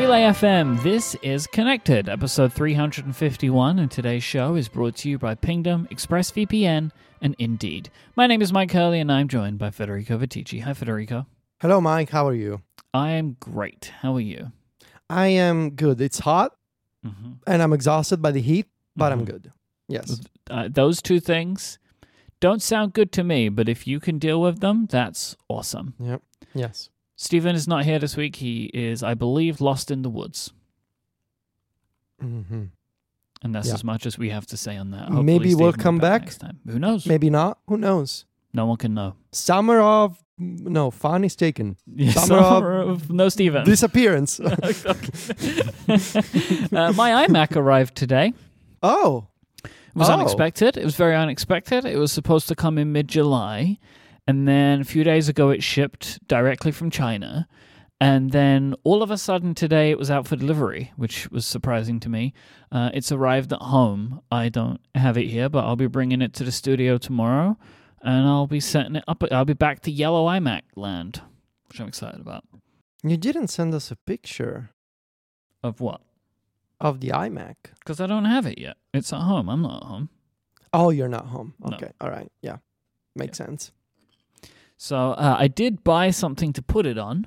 Relay FM, this is Connected, episode 351, and today's show is brought to you by Pingdom, ExpressVPN, and Indeed. My name is Myke Hurley, and I'm joined by Federico Viticci. Hi, Federico. Hello, Myke. How are you? I am great. How are you? I am good. It's hot Mm-hmm. and I'm exhausted by the heat, but I'm Mhm. good. Yes. Uh, those two things don't sound good to me, but if you can deal with them, that's awesome. Yep. Yes. Stephen is not here this week. He is, I believe, lost in the woods. hmm And that's Yeah. as much as we have to say on that. Maybe Hopefully we'll come be back. next time. Who knows? Maybe not. Who knows? No one can know. Summer of no fun is taken. Yeah, Summer summer of no Stephen. Disappearance. uh, my iMac arrived today. oh. It was Oh. unexpected. It was very unexpected. It was supposed to come in mid July. And then a few days ago, it shipped directly from China. And then all of a sudden today, it was out for delivery, which was surprising to me. Uh, it's arrived at home. I don't have it here, but I'll be bringing it to the studio tomorrow. And I'll be setting it up. I'll be back to yellow iMac land, which I'm excited about. You didn't send us a picture Of what? of the iMac. Because I don't have it yet. It's at home. I'm not at home. Oh, you're not home. No. Okay. All right. Yeah. Makes sense. So uh, I did buy something to put it on.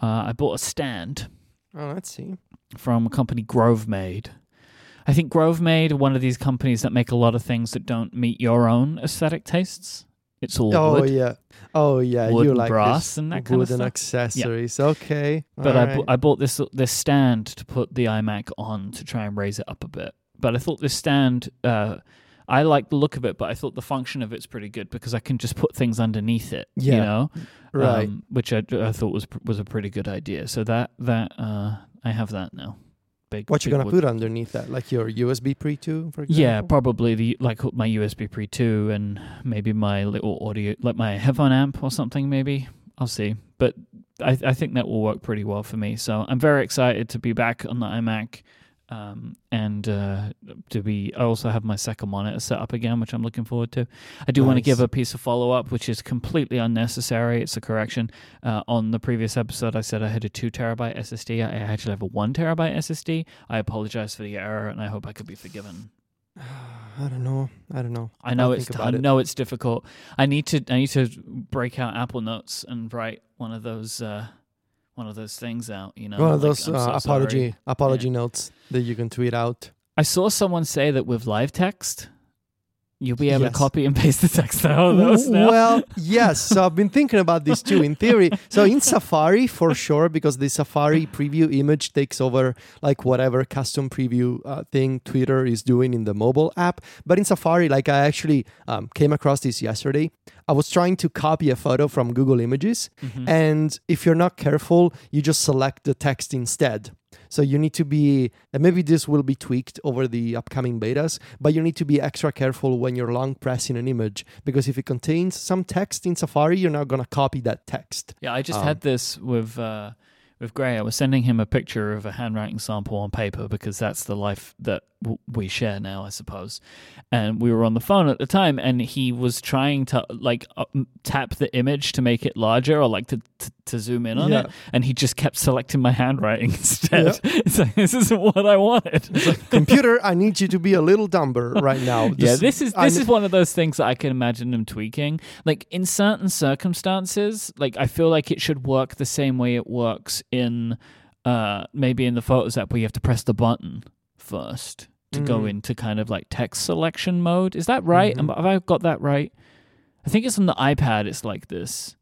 Uh, I bought a stand Oh, let's see. from a company Grovemade. I think Grovemade are one of these companies that make a lot of things that don't meet your own aesthetic tastes. It's all Oh wood. yeah. Oh yeah. Wood you and like brass and that kind of stuff. accessories. Okay. But I, All bu- I bought this this stand to put the iMac on to try and raise it up a bit. But I thought this stand, uh, I like the look of it, but I thought the function of it's pretty good because I can just put things underneath it. You know, right. um, which I, I thought was was a pretty good idea. So that that uh, I have that now. Big. What you big gonna wood- put underneath that? Like your USB pre two, for example? Yeah, probably the like my USB pre two and maybe my little audio, like my headphone amp or something. Maybe I'll see, but I I think that will work pretty well for me. So I'm very excited to be back on the iMac. Um, and uh, to be, I also have my second monitor set up again, which I'm looking forward to. I do want to give a piece of follow up, which is completely unnecessary. It's a correction. Uh, on the previous episode, I said I had a two terabyte SSD. I actually have a one terabyte SSD. I apologize for the error, and I hope I could be forgiven. I don't know. I don't know. I know I'll it's I about it. know it's difficult. I need to I need to break out Apple Notes and write one of those uh, one of those things out. You know, One of like, those uh, so apology sorry. apology notes that you can tweet out. I saw someone say that with live text, you'll be able Yes. to copy and paste the text out of those now. Well, yes. So I've been thinking about this too. In theory, so in Safari for sure, because the Safari preview image takes over like whatever custom preview uh, thing Twitter is doing in the mobile app. But in Safari, like I actually um, came across this yesterday. I was trying to copy a photo from Google Images, Mhm. and if you're not careful, you just select the text instead. So you need to be, and maybe this will be tweaked over the upcoming betas, but you need to be extra careful when you're long pressing an image because if it contains some text in Safari, you're not going to copy that text. Yeah, I just Um, had this with uh, with Grey. I was sending him a picture of a handwriting sample on paper because that's the life that we share now, I suppose. And we were on the phone at the time, and he was trying to like uh, tap the image to make it larger or like to to, to zoom in on Yeah. it, and he just kept selecting my handwriting instead. It's like this isn't what I wanted. Computer, I need you to be a little dumber right now. yeah, this is this is one of those things that I can imagine them tweaking. Like in certain circumstances, like I feel like it should work the same way it works in uh maybe in the Photos app where you have to press the button first to go Mhm. into kind of like text selection mode. Is that right? Mhm. Have I got that right? I think it's on the iPad. It's like this.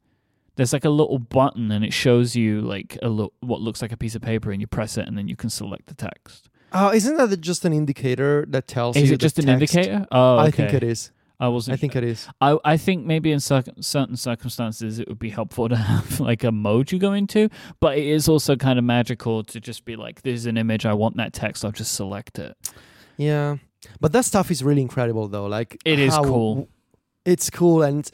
There's like a little button and it shows you like a lo- what looks like a piece of paper and you press it and then you can select the text. Oh, isn't that just an indicator that tells you? Is it just an indicator? Oh, I think it is. I wasn't. I think it is. I, I think maybe in cir- certain circumstances it would be helpful to have like a mode you go into, but it is also kind of magical to just be like, "There's an image, I want that text, I'll just select it." Yeah, but that stuff is really incredible, though. Like It is cool. It's cool, and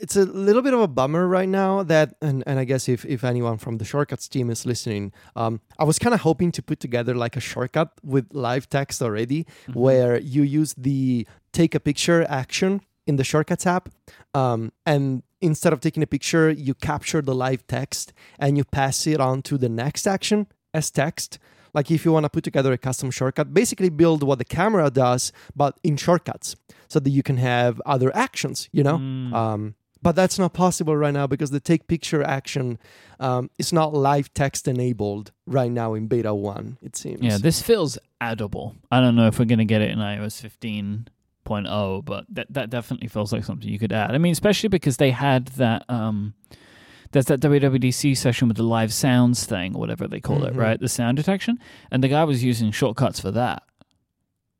it's a little bit of a bummer right now that, and, and I guess if, if anyone from the shortcuts team is listening, um, I was kind of hoping to put together like a shortcut with live text already, Mhm. where you use the take a picture action in the shortcuts app, um, and instead of taking a picture, you capture the live text and you pass it on to the next action as text. Like if you want to put together a custom shortcut, basically build what the camera does, but in shortcuts, so that you can have other actions. You know. Mm. Um, but that's not possible right now because the take picture action um, is not live text enabled right now in beta one. It seems. Yeah, this feels addable. I don't know if we're going to get it in iOS 15.0, but that that definitely feels like something you could add. I mean, especially because they had that um there's that WWDC session with the live sounds thing or whatever they call it, Mhm. right? The sound detection, and the guy was using shortcuts for that.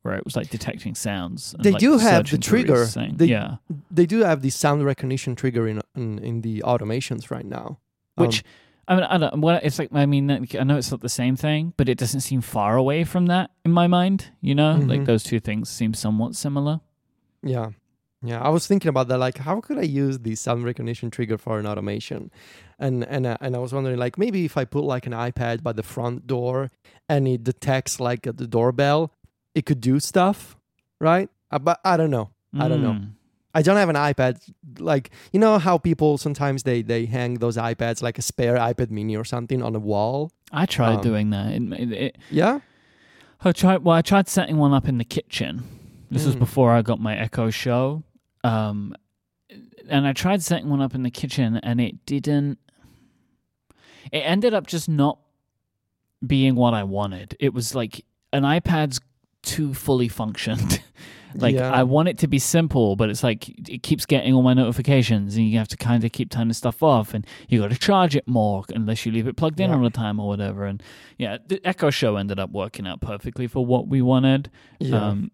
Where it was like detecting sounds. They like, do have the trigger. thing. They- yeah, they do have the sound recognition trigger in in, in the automations right now. Um, which I mean, I don't. What it's like. I mean, I know it's not the same thing, but it doesn't seem far away from that in my mind. You know, like Mhm. those two things seem somewhat similar. Yeah. Yeah, I was thinking about that. Like, how could I use the sound recognition trigger for an automation? And and uh, and I was wondering, like, maybe if I put like an iPad by the front door and it detects like the doorbell, it could do stuff, right? Uh, but I don't know. I don't know. Mm. I don't have an iPad. Like, you know how people sometimes they they hang those iPads like a spare iPad Mini or something on a wall. I tried Um, doing that. It, it, it, Yeah. I tried. Well, I tried setting one up in the kitchen. This was Mm. before I got my Echo Show, um, and I tried setting one up in the kitchen, and it didn't. It ended up just not being what I wanted. It was like an iPad's too fully functioned. like Yeah. I want it to be simple, but it's like it keeps getting all my notifications, and you have to kind of keep turning stuff off, and you got to charge it more unless you leave it plugged in Yeah. all the time or whatever. And yeah, the Echo Show ended up working out perfectly for what we wanted. Yeah. Um,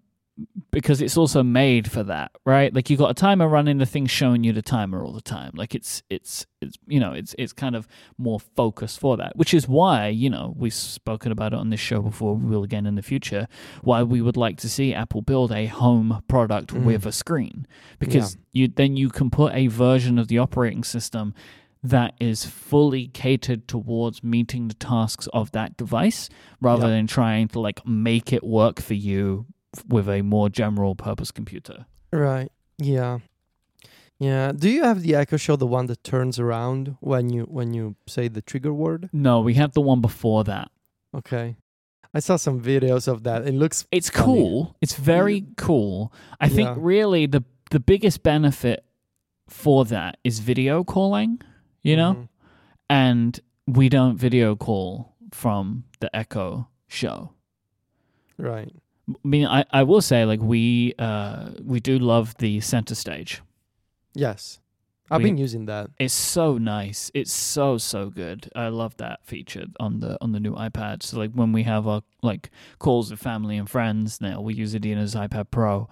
because it's also made for that, right? Like you've got a timer running, the thing's showing you the timer all the time. Like it's it's it's you know it's it's kind of more focused for that, which is why you know we've spoken about it on this show before. We will again in the future. Why we would like to see Apple build a home product Mm. with a screen because you then you can put a version of the operating system that is fully catered towards meeting the tasks of that device rather Yeah. than trying to like make it work for you with a more general purpose computer. Right. Yeah. Yeah. Do you have the Echo Show, the one that turns around when you when you say the trigger word? No, we have the one before that. Okay. I saw some videos of that. It looks It's Funny. cool. It's very cool. I think Yeah. really the the biggest benefit for that is video calling, you know? Mhm. And we don't video call from the Echo show. right. I mean, I, I will say like we uh we do love the center stage. Yes. I've We- been using that. It's so nice. It's so so good. I love that feature on the on the new iPad. So like when we have our like calls with family and friends now, we use Adina's iPad Pro.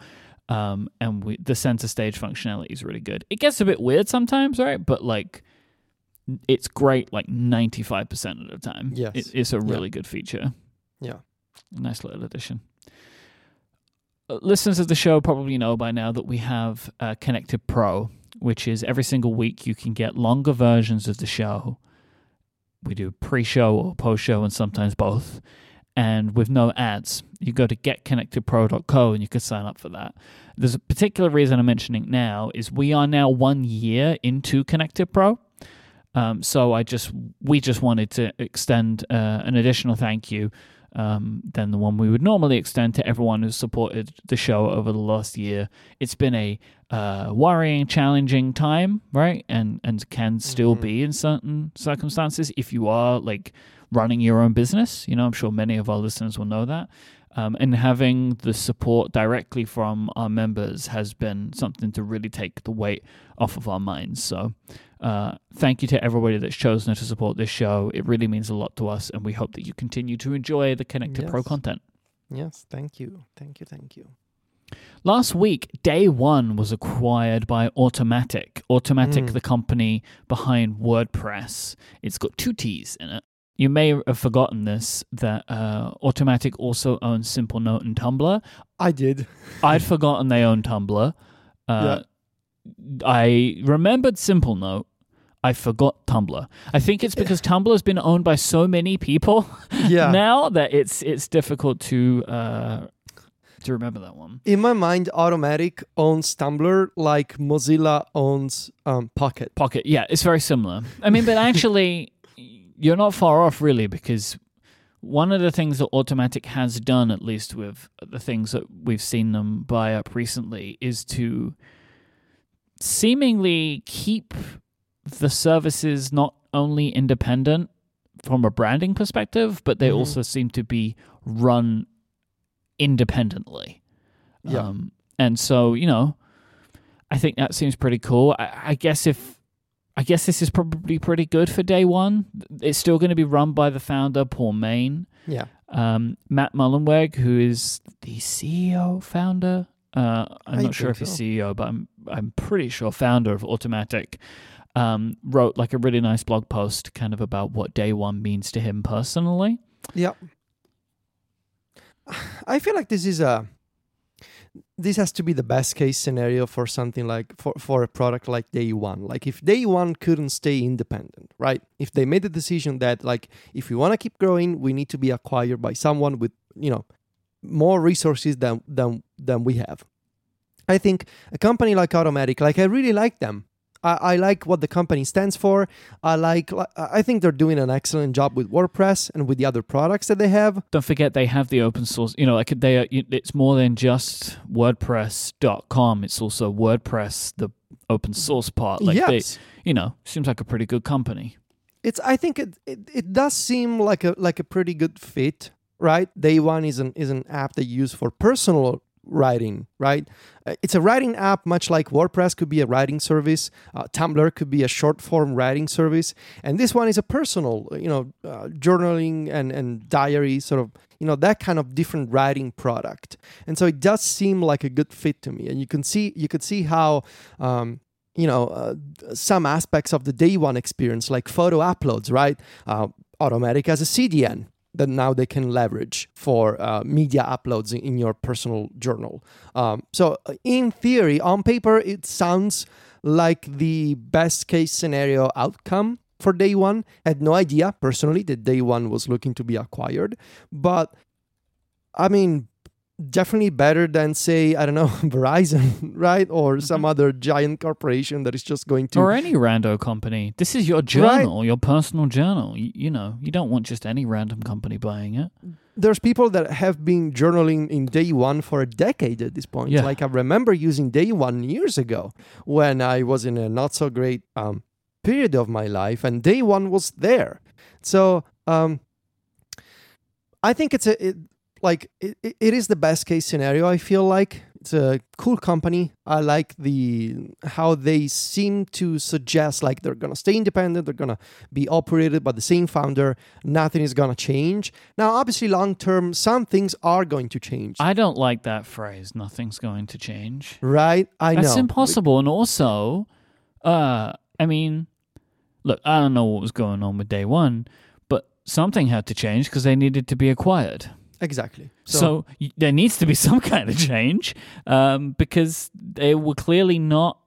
Um, and we the center stage functionality is really good. It gets a bit weird sometimes, right? But like, it's great like ninety five percent of the time. Yes. it, it's a Yeah. really good feature. Yeah. Nice little addition. Uh, Listeners of the show probably know by now that we have uh, Connected Pro, which is every single week you can get longer versions of the show. We do pre show or post show and sometimes both. And with no ads, you go to getconnectedpro.co and you can sign up for that. There's a particular reason I'm mentioning now is we are now one year into Connected Pro. Um, so I just we just wanted to extend uh, an additional thank you um, than the one we would normally extend to everyone who's supported the show over the last year. It's been a uh, worrying, challenging time, right? And and can still Mhm. be in certain circumstances if you are like running your own business. You know, I'm sure many of our listeners will know that. Um, and having the support directly from our members has been something to really take the weight off of our minds. So, uh, thank you to everybody that's chosen to support this show. It really means a lot to us, and we hope that you continue to enjoy the Connected Pro content. Yes. Thank you. Thank you. Thank you. Last week, Day One was acquired by Automattic. Automattic, Mm. the company behind WordPress. It's got two T's in it. You may have forgotten this that uh, Automattic also owns Simplenote and Tumblr. I did. I'd forgotten they own Tumblr. Uh, I remembered Simplenote. I forgot Tumblr. I think it's because Tumblr has been owned by so many people Yeah. now that it's it's difficult to uh, to remember that one. In my mind, Automattic owns Tumblr like Mozilla owns um, Pocket. Pocket, yeah, it's very similar. I mean, but actually, you're not far off really because one of the things that Automattic has done, at least with the things that we've seen them buy up recently, is to seemingly keep the services not only independent from a branding perspective, but they Mhm. also seem to be run independently. Yeah. Um, and so, you know, I think that seems pretty cool. I, I guess if I guess this is probably pretty good for day one. It's still going to be run by the founder, Paul Mayne. Yeah. Um, Matt Mullenweg, who is the CEO, founder. Uh, I'm I not sure if he's so. CEO, but I'm I'm pretty sure founder of Automattic. Um, wrote like a really nice blog post, kind of about what day one means to him personally. Yeah. I feel like this is a this has to be the best case scenario for something like for, for a product like day one like if day one couldn't stay independent right if they made the decision that like if we want to keep growing we need to be acquired by someone with you know more resources than than than we have i think a company like automattic like i really like them I, I like what the company stands for. I like. I think they're doing an excellent job with WordPress and with the other products that they have. Don't forget they have the open source. You know, like they are. It's more than just WordPress.com. It's also WordPress, the open source part. Like they, yes, you know, seems like a pretty good company. it's. I think it, it it does seem like a like a pretty good fit, right? Day one is an is an app that you use for personal writing, right? Uh, It's a writing app, much like WordPress could be a writing service. Uh, Tumblr could be a short form writing service, and this one is a personal, you know, uh, journaling and and diary sort of, you know, that kind of different writing product. And so it does seem like a good fit to me, and you can see you could see how. Um, you know, uh, some aspects of the day one experience, like photo uploads, right? Uh, Automattic as a CDN that now they can leverage for uh, media uploads in, your personal journal. Um, so, uh, in theory, on paper, it sounds like the best case scenario outcome for day one. I had no idea personally that day one was looking to be acquired, but I mean, definitely better than say I don't know Verizon, right, or some other giant corporation that is just going to or any rando company. This is your journal, your personal journal. You, you know, you don't want just any random company buying it. there's people that have been journaling in day one for a decade at this point. Yeah. Like I remember using day one years ago when I was in a not so great um, period of my life, and day one was there. So um, I think it's a it, like it, it is the best case scenario. I feel like it's a cool company. I like the how they seem to suggest like they're gonna stay independent. They're gonna be operated by the same founder. Nothing is gonna change. Now, obviously, long term, some things are going to change. I don't like that phrase. Nothing's going to change. right? I That's know. impossible. And also, uh, I mean, look, I don't know what was going on with day one, but something had to change because they needed to be acquired. Exactly. So, y there needs to be some kind of change um, because they were clearly not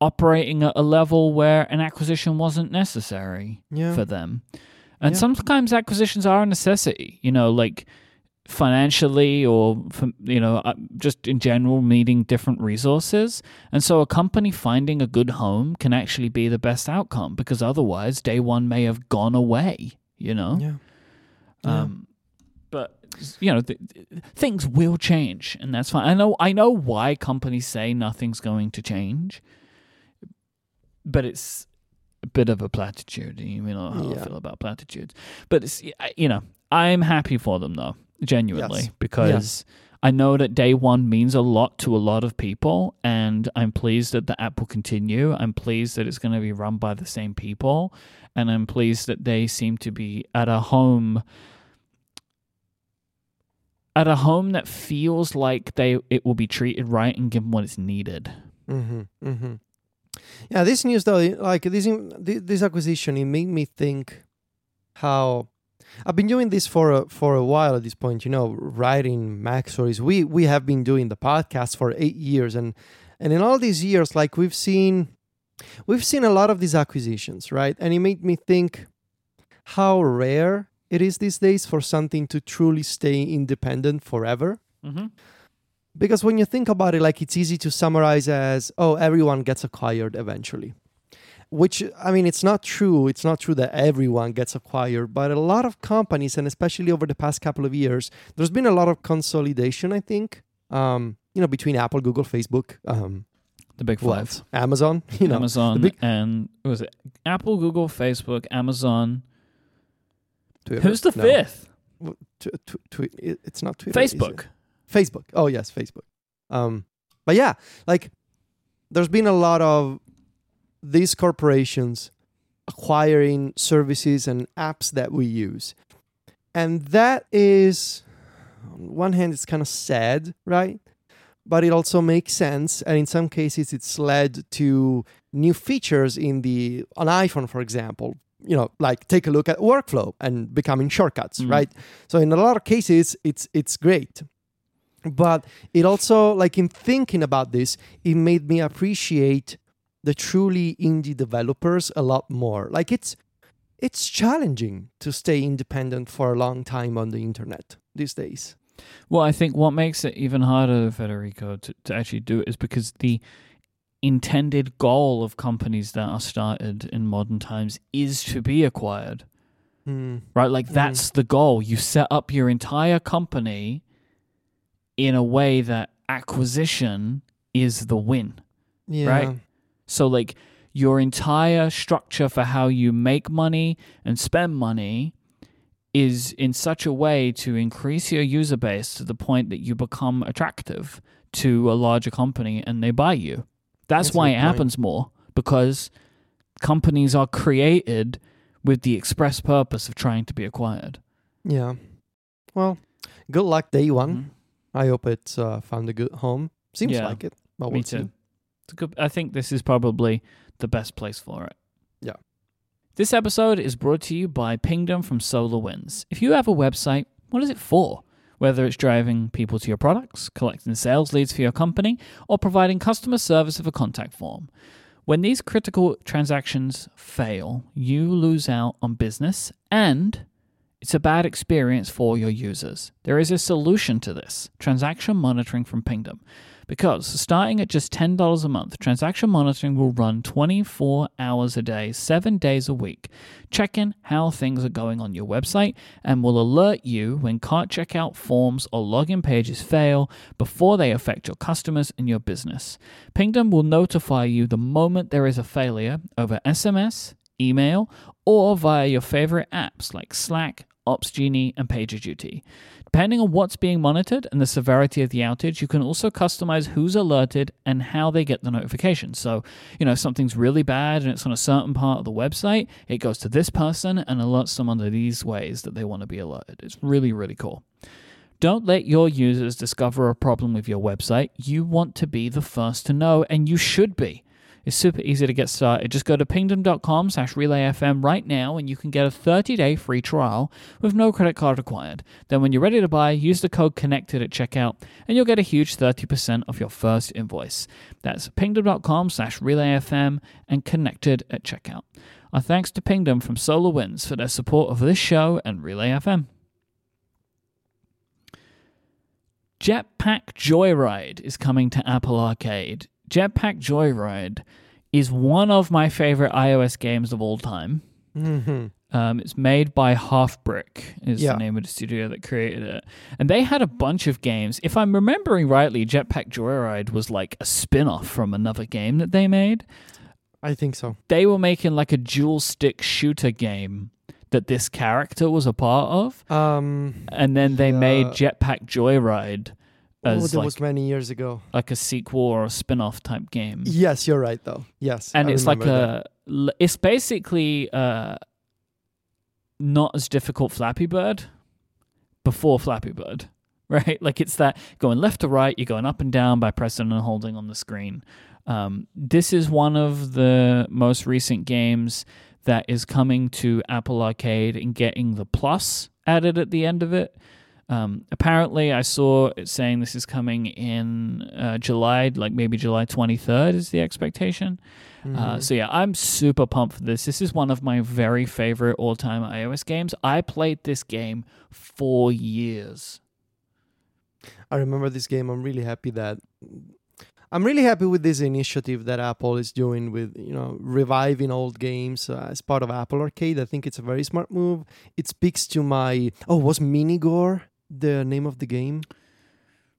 operating at a level where an acquisition wasn't necessary yeah. for them. And Yeah. sometimes acquisitions are a necessity, you know, like financially or from, you know uh, just in general needing different resources and so a company finding a good home can actually be the best outcome because otherwise day one may have gone away you know yeah. Yeah. um, you know, th- th- things will change, and that's fine. I know. I know why companies say nothing's going to change, but it's a bit of a platitude. You know how Yeah. I feel about platitudes, but it's you know, I'm happy for them though, genuinely, Yes. because. I know that day one means a lot to a lot of people, and I'm pleased that the app will continue. I'm pleased that it's going to be run by the same people, and I'm pleased that they seem to be at a home at a home that feels like they it will be treated right and given what it's needed. Mm-hmm, mm-hmm. Yeah, this news though, like this this acquisition, it made me think how I've been doing this for a, for a while at this point. You know, writing MacStories. We we have been doing the podcast for eight years, and and in all these years, like we've seen we've seen a lot of these acquisitions, right? And it made me think how rare it is these days for something to truly stay independent forever Mm-hmm. because when you think about it like it's easy to summarize as oh everyone gets acquired eventually which I mean, it's not true. It's not true that everyone gets acquired, but a lot of companies, and especially over the past couple of years, there's been a lot of consolidation. I think, um, you know, between Apple, Google, Facebook, um, The big five. Amazon. You know, Amazon big- and was it Apple, Google, Facebook, Amazon. Twitter. Who's the No. fifth? It's not Twitter. Facebook. Facebook. Oh yes, Facebook. Um, but yeah, like there's been a lot of these corporations acquiring services and apps that we use, and that is, on one hand, it's kind of sad, right? But it also makes sense, and in some cases, it's led to new features in the on iPhone, for example. You know, like take a look at workflow and becoming shortcuts, Mm. right? So in a lot of cases, it's it's great but it also like in thinking about this it made me appreciate the truly indie developers a lot more like it's it's challenging to stay independent for a long time on the internet these days Well, I think what makes it even harder, Federico, to, to actually do it is because the intended goal of companies that are started in modern times is to be acquired. Hmm. right? Like that's the goal. You set up your entire company in a way that acquisition is the win. yeah Right. So like your entire structure for how you make money and spend money is in such a way to increase your user base to the point that you become attractive to a larger company and they buy you. That's, That's why it point. happens more because companies are created with the express purpose of trying to be acquired. yeah well good luck day one Mhm. i hope it's uh, found a good home seems Yeah. like it but Me we'll too. see. It's a good, I think this is probably the best place for it. Yeah. This episode is brought to you by Pingdom from SolarWinds. If you have a website, what is it for? Whether it's driving people to your products, collecting sales leads for your company, or providing customer service of a contact form. When these critical transactions fail, you lose out on business and it's a bad experience for your users. There is a solution to this transaction monitoring from Pingdom. Because starting at just $10 a month, transaction monitoring will run 24 hours a day, 7 days a week, checking how things are going on your website and will alert you when cart checkout forms or login pages fail before they affect your customers and your business. Pingdom will notify you the moment there is a failure over SMS, email, or via your favorite apps like Slack, OpsGenie, and PagerDuty. Depending on what's being monitored and the severity of the outage, you can also customize who's alerted and how they get the notification. So, you know, if something's really bad and it's on a certain part of the website, it goes to this person and alerts them under these ways that they want to be alerted. It's really, really cool. Don't let your users discover a problem with your website. You want to be the first to know, and you should be. It's super easy to get started. Just go to pingdom.com slash relayfm right now and you can get a 30-day free trial with no credit card required. Then when you're ready to buy, use the code CONNECTED at checkout and you'll get a huge 30% off your first invoice. That's pingdom.com slash relayfm and connected at checkout. Our thanks to Pingdom from SolarWinds for their support of this show and Relay FM. Jetpack Joyride is coming to Apple Arcade. Jetpack Joyride is one of my favorite iOS games of all time. Mhm. Um, it's made by Halfbrick, is Yeah. the name of the studio that created it. And they had a bunch of games. If I'm remembering rightly, Jetpack Joyride was like a spin off from another game that they made. i think so They were making like a dual stick shooter game that this character was a part of. um And then they made Jetpack Joyride oh, as that like, was many years ago like a sequel or a spin off type game. yes you're right though yes and I it's like that. a it's basically uh not as difficult flappy bird before flappy bird right like it's that going left to right you're going up and down by pressing and holding on the screen um, this is one of the most recent games that is coming to apple arcade and getting the plus added at the end of it um, apparently i saw it saying this is coming in uh, july like maybe july 23rd is the expectation uh, Mhm. so yeah, I'm super pumped for this. This is one of my very favorite all-time iOS games. I played this game for years. I remember this game. I'm really happy that I'm really happy with this initiative that Apple is doing with you know reviving old games uh, as part of Apple Arcade. I think it's a very smart move. It speaks to my oh was Minigore the name of the game?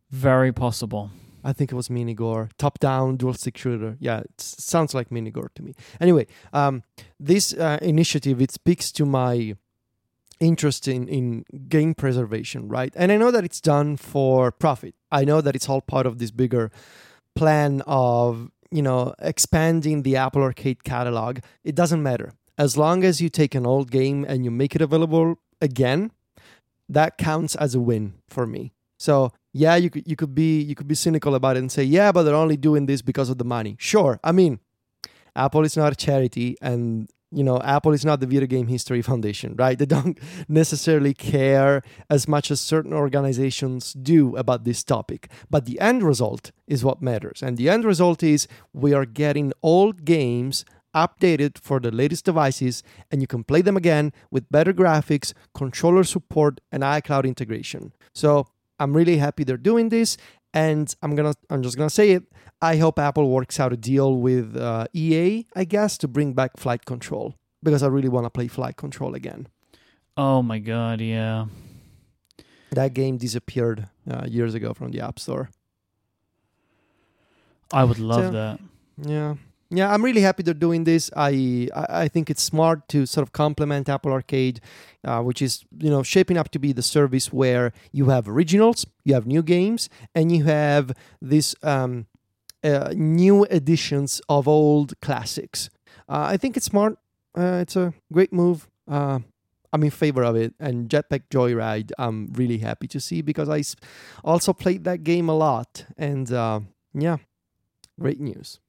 Very possible. I think it was Minigore, top down dual stick shooter. Yeah, it sounds like Minigore to me. Anyway, um, this uh, initiative it speaks to my interest in, in game preservation, right? And I know that it's done for profit. I know that it's all part of this bigger plan of you know expanding the Apple Arcade catalog. It doesn't matter as long as you take an old game and you make it available again. That counts as a win for me. So yeah, you could you could be you could be cynical about it and say, yeah, but they're only doing this because of the money. Sure, I mean, Apple is not a charity, and you know, Apple is not the Video Game History Foundation, right? They don't necessarily care as much as certain organizations do about this topic. But the end result is what matters, and the end result is we are getting old games updated for the latest devices and you can play them again with better graphics, controller support and iCloud integration. So, I'm really happy they're doing this, and I'm gonna I'm just gonna say it. I hope Apple works out a deal with uh, EA, I guess, to bring back Flight Control because I really want to play Flight Control again. Oh my god, yeah. That game disappeared uh, years ago from the App Store. I would love So- that. Yeah. Yeah, I'm really happy they're doing this. I I think it's smart to sort of complement Apple Arcade, uh, which is you know shaping up to be the service where you have originals, you have new games, and you have these um, uh, new editions of old classics. Uh, I think it's smart. Uh, it's a great move. Uh, I'm in favor of it. And Jetpack Joyride, I'm really happy to see because I also played that game a lot. And uh, yeah, great news.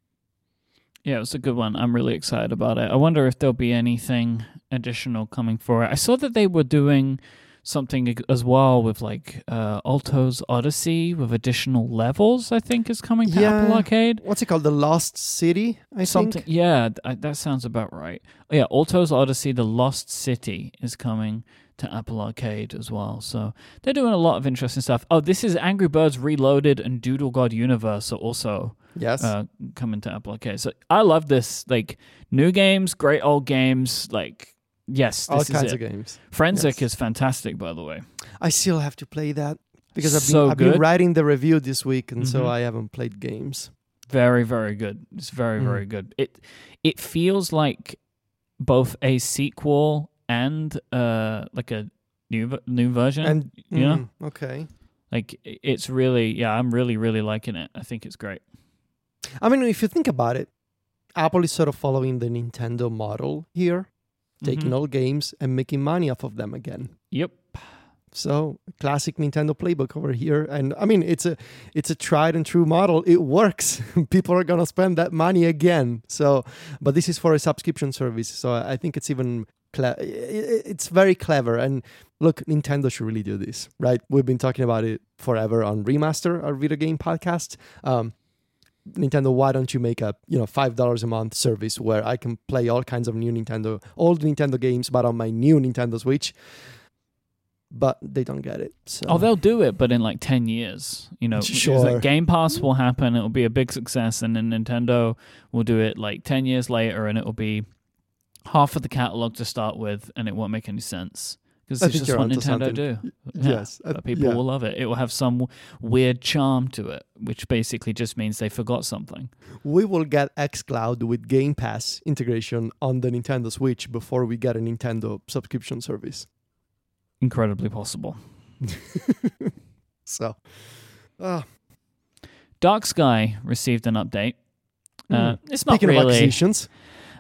Yeah, it was a good one. I'm really excited about it. I wonder if there'll be anything additional coming for it. I saw that they were doing something as well with like uh, Alto's Odyssey with additional levels. I think is coming to Apple Arcade. What's it called? The Lost City, I Something, think. yeah, I, that sounds about right. Oh, yeah, Alto's Odyssey: The Lost City is coming to Apple Arcade as well. So they're doing a lot of interesting stuff. Oh, this is Angry Birds Reloaded and Doodle God Universe are also Yes. uh, coming to Apple Arcade. So I love this. Like new games, great old games. Like yes, All kinds of games. Forensic Yes. is fantastic, by the way. I still have to play that because I've been, So I've been writing the review this week, and Mhm. so I haven't played games. Very, very good. It's very, Mhm. very good. It it feels like both a sequel and uh like a new v- new version. And Yeah. mm, okay. like it's really yeah, I'm really really liking it. I think it's great. I mean, if you think about it, Apple is sort of following the Nintendo model here, taking Mhm. old games and making money off of them again. Yep. So classic Nintendo playbook over here, and I mean it's a it's a tried and true model. It works. People are gonna spend that money again. So, but this is for a subscription service, so I think it's even cle- it's very clever. And look, Nintendo should really do this, right? We've been talking about it forever on Remaster, our video game podcast. Um, Nintendo, why don't you make a you know five dollars a month service where I can play all kinds of new Nintendo, old Nintendo games, but on my new Nintendo Switch? But they don't get it. So. Oh, they'll do it, but in like ten years, you know, Sure. like, Game Pass will happen. It'll be a big success, and then Nintendo will do it like ten years later, and it will be half of the catalog to start with, and it won't make any sense because it's just what Nintendo something. do. Yeah. Yes, uh, But people yeah. will love it. It will have some weird charm to it, which basically just means they forgot something. we will get xCloud with Game Pass integration on the Nintendo Switch before we get a Nintendo subscription service. Incredibly possible. So, uh, Dark Sky received an update. Uh, it's not speaking of really. acquisitions,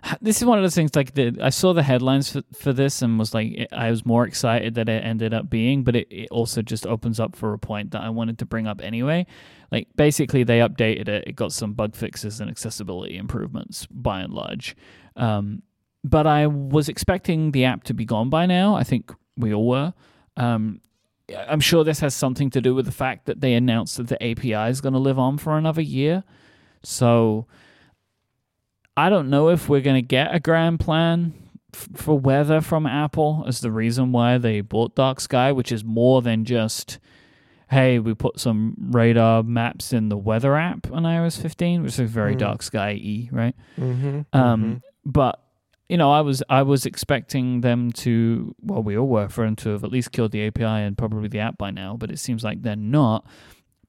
this is one of those things like the, I saw the headlines for, for this and was like I was more excited that it ended up being, but it, it also just opens up for a point that I wanted to bring up anyway. Like basically they updated it, it got some bug fixes and accessibility improvements by and large. Um, but I was expecting the app to be gone by now. I think we all were. Um, I'm sure this has something to do with the fact that they announced that the API is going to live on for another year. So I don't know if we're going to get a grand plan f- for weather from Apple as the reason why they bought Dark Sky, which is more than just hey, we put some radar maps in the weather app on iOS 15, which is very Mm. dark sky y, right? Mm-hmm. Um, But you know, I was I was expecting them to. Well, we all were for them to have at least killed the API and probably the app by now. But it seems like they're not.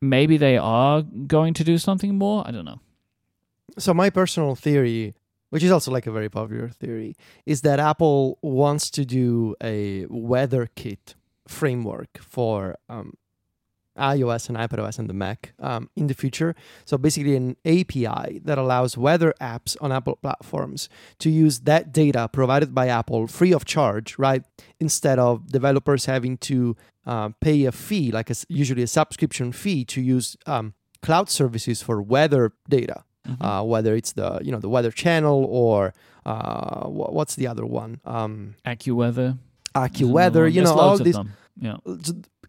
Maybe they are going to do something more. I don't know. So my personal theory, which is also like a very popular theory, is that Apple wants to do a weather kit framework for um, iOS and iPadOS and the Mac um, in the future. So basically, an API that allows weather apps on Apple platforms to use that data provided by Apple free of charge, right? Instead of developers having to uh, pay a fee, like a usually a subscription fee, to use um, cloud services for weather data Mhm. uh, whether it's the you know the Weather Channel or uh, wha- what's the other one, um, AccuWeather. AccuWeather. You know all these. Yeah.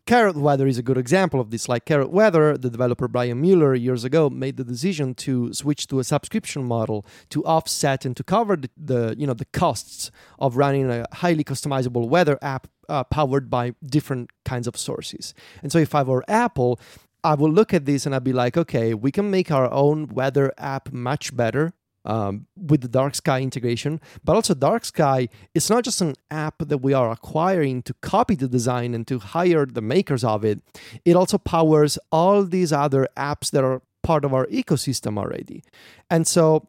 Carrot Weather is a good example of this. Like Carrot Weather, the developer Brian Mueller years ago made the decision to switch to a subscription model to offset and to cover the, the you know the costs of running a highly customizable weather app uh, powered by different kinds of sources. And so if I were Apple, I will look at this and I'd be like, okay, we can make our own weather app much better um, with the Dark Sky integration. But also, Dark sky it's not just an app that we are acquiring to copy the design and to hire the makers of it, it also powers all these other apps that are part of our ecosystem already. And so,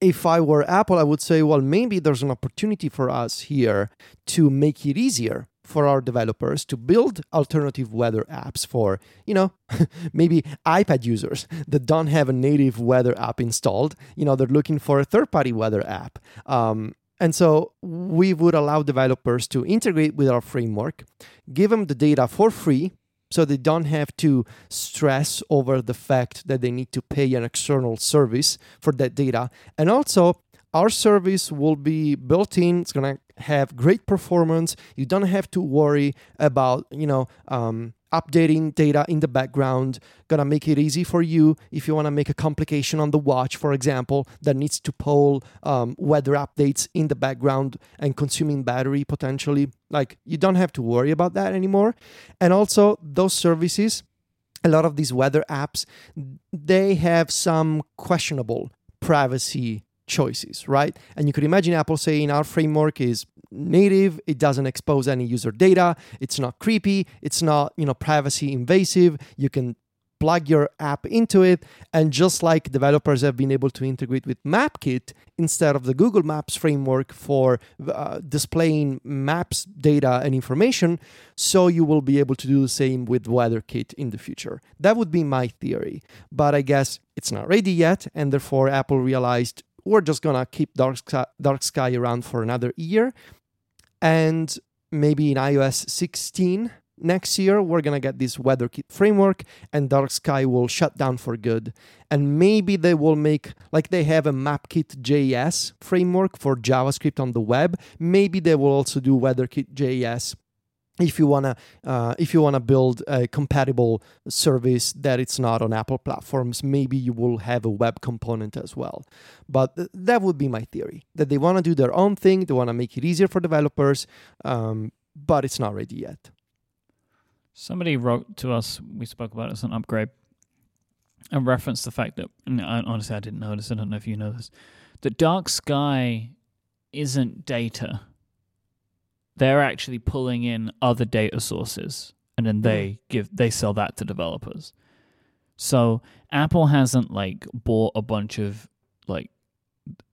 if I were Apple, I would say, well, maybe there's an opportunity for us here to make it easier for our developers to build alternative weather apps for, you know, maybe iPad users that don't have a native weather app installed. You know, they're looking for a third party weather app. Um, and so we would allow developers to integrate with our framework, give them the data for free so they don't have to stress over the fact that they need to pay an external service for that data. And also, our service will be built in. It's gonna have great performance. You don't have to worry about you know um, updating data in the background. Gonna make it easy for you if you want to make a complication on the watch, for example, that needs to poll um, weather updates in the background and consuming battery potentially. Like you don't have to worry about that anymore. And also those services, a lot of these weather apps, they have some questionable privacy choices, right? And you could imagine Apple saying our framework is native, it doesn't expose any user data, it's not creepy, it's not, you know, privacy invasive. You can plug your app into it. And just like developers have been able to integrate with mapkit instead of the google maps framework for uh, displaying maps data and information so you will be able to do the same with weatherkit in the future. That would be my theory. But i guess it's not ready yet and therefore apple realized we're just gonna keep dark sky, dark sky around for another year. And maybe in ios 16 next year we're gonna get this weatherkit framework and dark sky will shut down for good. And maybe they will make like they have a mapkit js framework for javascript on the web. Maybe they will also do weatherkit js if you wanna uh, if you wanna build a compatible service that it's not on apple platforms maybe you will have a web component as well but th- that would be my theory that they want to do their own thing they want to make it easier for developers um, but it's not ready yet Somebody wrote to us, we spoke about it as an upgrade, and referenced the fact that, honestly, I didn't notice, I don't know if you know this, that Dark Sky isn't data. They're actually pulling in other data sources, and then they give they sell that to developers. So Apple hasn't like bought a bunch of like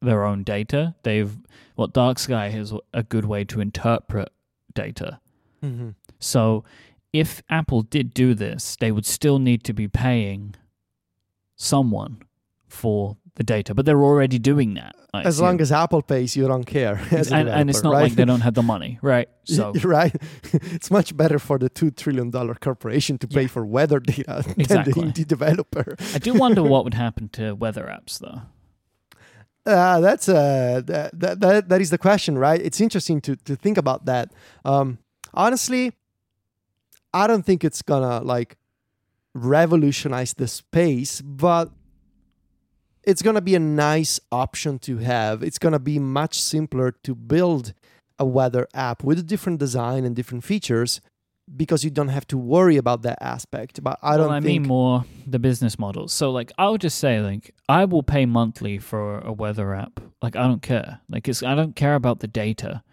their own data. They've what Dark Sky is a good way to interpret data. mm-hmm. So if Apple did do this, they would still need to be paying someone for the data, but they're already doing that. I as long as apple pays you don't care and, and it's not right? like they don't have the money, right? So right. it's much better for the two trillion dollar corporation to pay Yeah. for weather data than the indie developer. I do wonder what would happen to weather apps, though. Uh, that's uh, that, that that that is the question, right? It's interesting to to think about that. Um, honestly, I don't think it's gonna like revolutionize the space, but it's gonna be a nice option to have. It's gonna be much simpler to build a weather app with a different design and different features because you don't have to worry about that aspect. But I don't well, I think mean more the business models. So like I'll just say like I will pay monthly for a weather app. Like I don't care. Like it's I don't care about the data.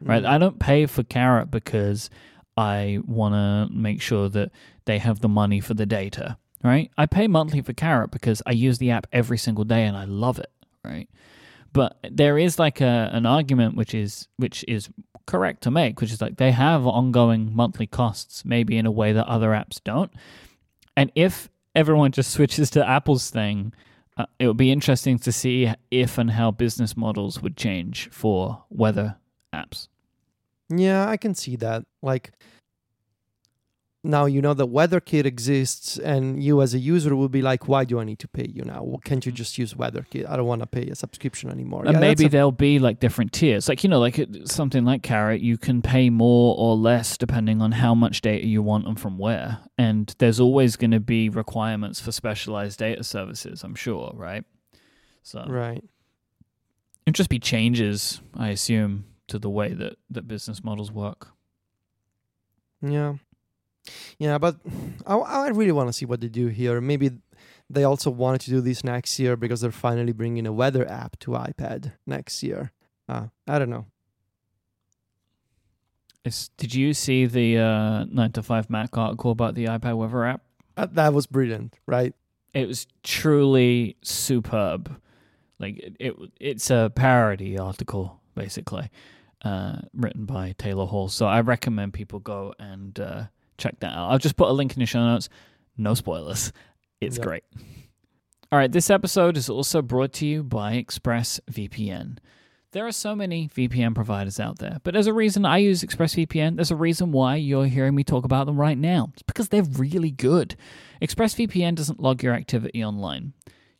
Right? Mm. I don't pay for Carrot because I want to make sure that they have the money for the data, right? I pay monthly for Carrot because I use the app every single day and I love it, right? But there is like a an argument which is which is correct to make, which is like they have ongoing monthly costs, maybe in a way that other apps don't. And if everyone just switches to Apple's thing, uh, it would be interesting to see if and how business models would change for weather apps. Yeah, I can see that. Like now you know the WeatherKit exists, and you as a user will be like, "Why do I need to pay you now? Well, can't you just use WeatherKit? I don't want to pay a subscription anymore." And Yeah, maybe a- there'll be like different tiers. Like, you know, like something like Carrot, you can pay more or less depending on how much data you want and from where. And there's always going to be requirements for specialized data services, I'm sure, right? So right. it'd just be changes, I assume, to the way that, that business models work. Yeah. Yeah, but I, I really want to see what they do here. Maybe they also wanted to do this next year because they're finally bringing a weather app to iPad next year. Uh, I don't know. It's, did you see the uh, 9 to 5 Mac article about the iPad weather app? Uh, that was brilliant, right? it was truly superb. Like it, it it's a parody article basically, uh, written by Taylor Hall. So I recommend people go and uh, check that out. I'll just put a link in the show notes. No spoilers. It's Yeah. great. All right, this episode is also brought to you by ExpressVPN. There are so many VPN providers out there, but there's a reason I use ExpressVPN. There's a reason why you're hearing me talk about them right now. It's because they're really good. ExpressVPN doesn't log your activity online.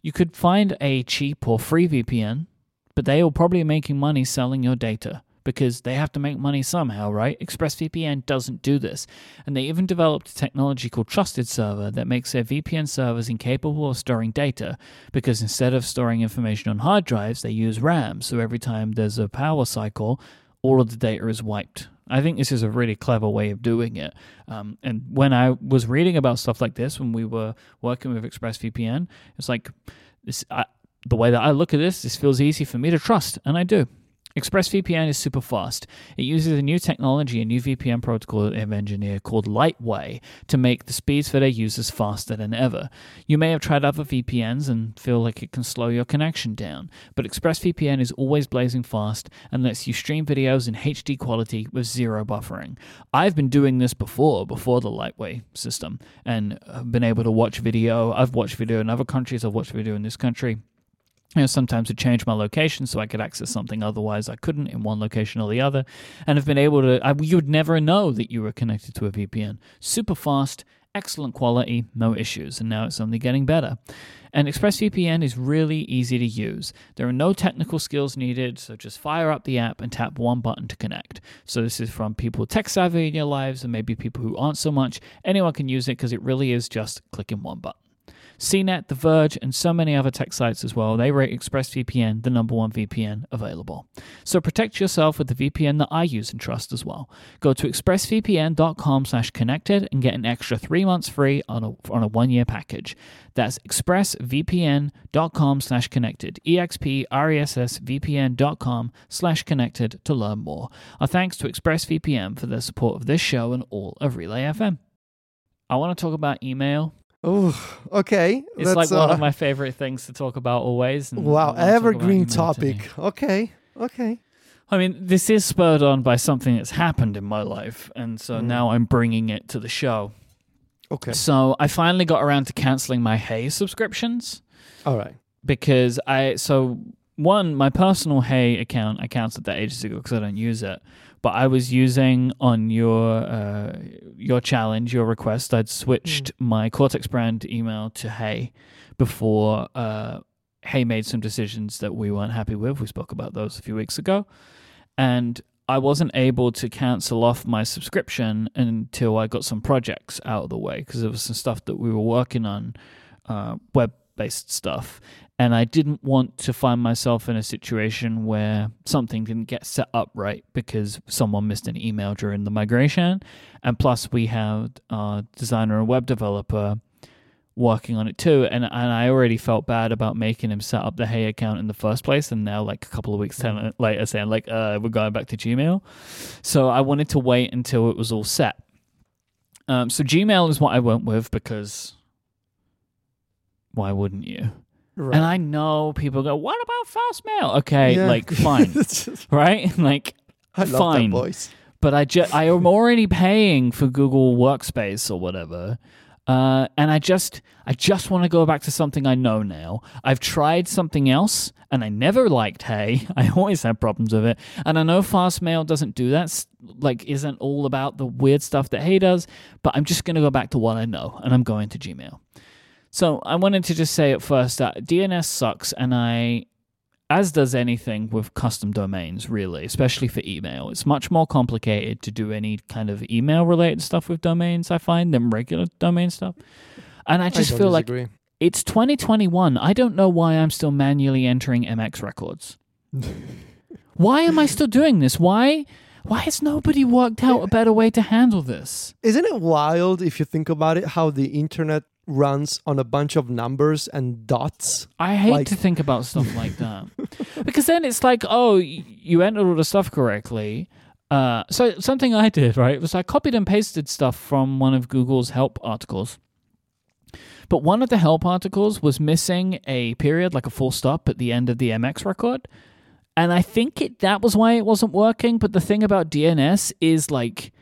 You could find a cheap or free VPN, but they are probably making money selling your data because they have to make money somehow, right? ExpressVPN doesn't do this. And they even developed a technology called Trusted Server that makes their VPN servers incapable of storing data because instead of storing information on hard drives, they use RAM. So every time there's a power cycle, all of the data is wiped. I think this is a really clever way of doing it. Um, and when I was reading about stuff like this, when we were working with ExpressVPN, it's like this. I, the way that I look at this, this feels easy for me to trust, and I do. ExpressVPN is super fast. It uses a new technology, a new VPN protocol that they've engineered called Lightway to make the speeds for their users faster than ever. You may have tried other VPNs and feel like it can slow your connection down, but ExpressVPN is always blazing fast and lets you stream videos in HD quality with zero buffering. I've been doing this before, before the Lightway system, and been able to watch video. I've watched video in other countries, I've watched video in this country you know, sometimes it change my location so I could access something otherwise I couldn't in one location or the other, and have been able to. I, you would never know that you were connected to a VPN. Super fast, excellent quality, no issues, and now it's only getting better. And ExpressVPN is really easy to use. There are no technical skills needed, so just fire up the app and tap one button to connect. So this is from people tech savvy in your lives, and maybe people who aren't so much. Anyone can use it because it really is just clicking one button. CNET, The Verge, and so many other tech sites as well. They rate ExpressVPN the number one VPN available. So protect yourself with the VPN that I use and trust as well. Go to expressvpn.com slash connected and get an extra three months free on a, on a one-year package. That's expressvpn.com slash connected. expressvpn.com slash connected to learn more. Our thanks to ExpressVPN for their support of this show and all of Relay FM. I want to talk about email Oh, okay. it's That's, like one uh, of my favorite things to talk about always. wow, wanna talk about evergreen topic. Okay, okay. I mean, this is spurred on by something that's happened in my life, and so Mm. now I'm bringing it to the show. Okay. So I finally got around to canceling my Hey subscriptions All right. because I so one my personal Hey account I canceled that ages ago because I don't use it. But I was using on your uh, your challenge, your request. I'd switched my Cortex brand email to Hey before uh, Hey made some decisions that we weren't happy with. We spoke about those a few weeks ago, and I wasn't able to cancel off my subscription until I got some projects out of the way because there was some stuff that we were working on, uh, web based stuff. And I didn't want to find myself in a situation where something didn't get set up right because someone missed an email during the migration. And plus, we had a designer and web developer working on it too. And, and I already felt bad about making him set up the Hey account in the first place. And now, like a couple of weeks later, saying, like, uh, we're going back to Gmail. So I wanted to wait until it was all set. Um, so Gmail is what I went with because why wouldn't you? Right. And I know people go, "What about Fastmail?" Okay, Yeah. like fine, right? Like, I love fine. that voice. but I just I am already paying for Google Workspace or whatever, uh, and I just I just want to go back to something I know now. I've tried something else, and I never liked Hey. I always had problems with it, and I know Fastmail doesn't do that. Like, isn't all about the weird stuff that Hey does. But I'm just gonna go back to what I know, and I'm going to Gmail. So I wanted to just say at first that DNS sucks, and I as does anything with custom domains, really, especially for email. It's much more complicated to do any kind of email related stuff with domains, I find, than regular domain stuff. And I just don't feel like it's 2021. I don't know why I'm still manually entering MX records. why am I still doing this? Why? Why has nobody worked out a better way to handle this? Isn't it wild if you think about it how the internet runs on a bunch of numbers and dots? I hate Like- to think about stuff like that because then it's like, oh, you entered all the stuff correctly. Uh, so something I did right was I copied and pasted stuff from one of Google's help articles, but one of the help articles was missing a period, like a full stop at the end of the MX record, and I think it that was why it wasn't working. But the thing about DNS is like.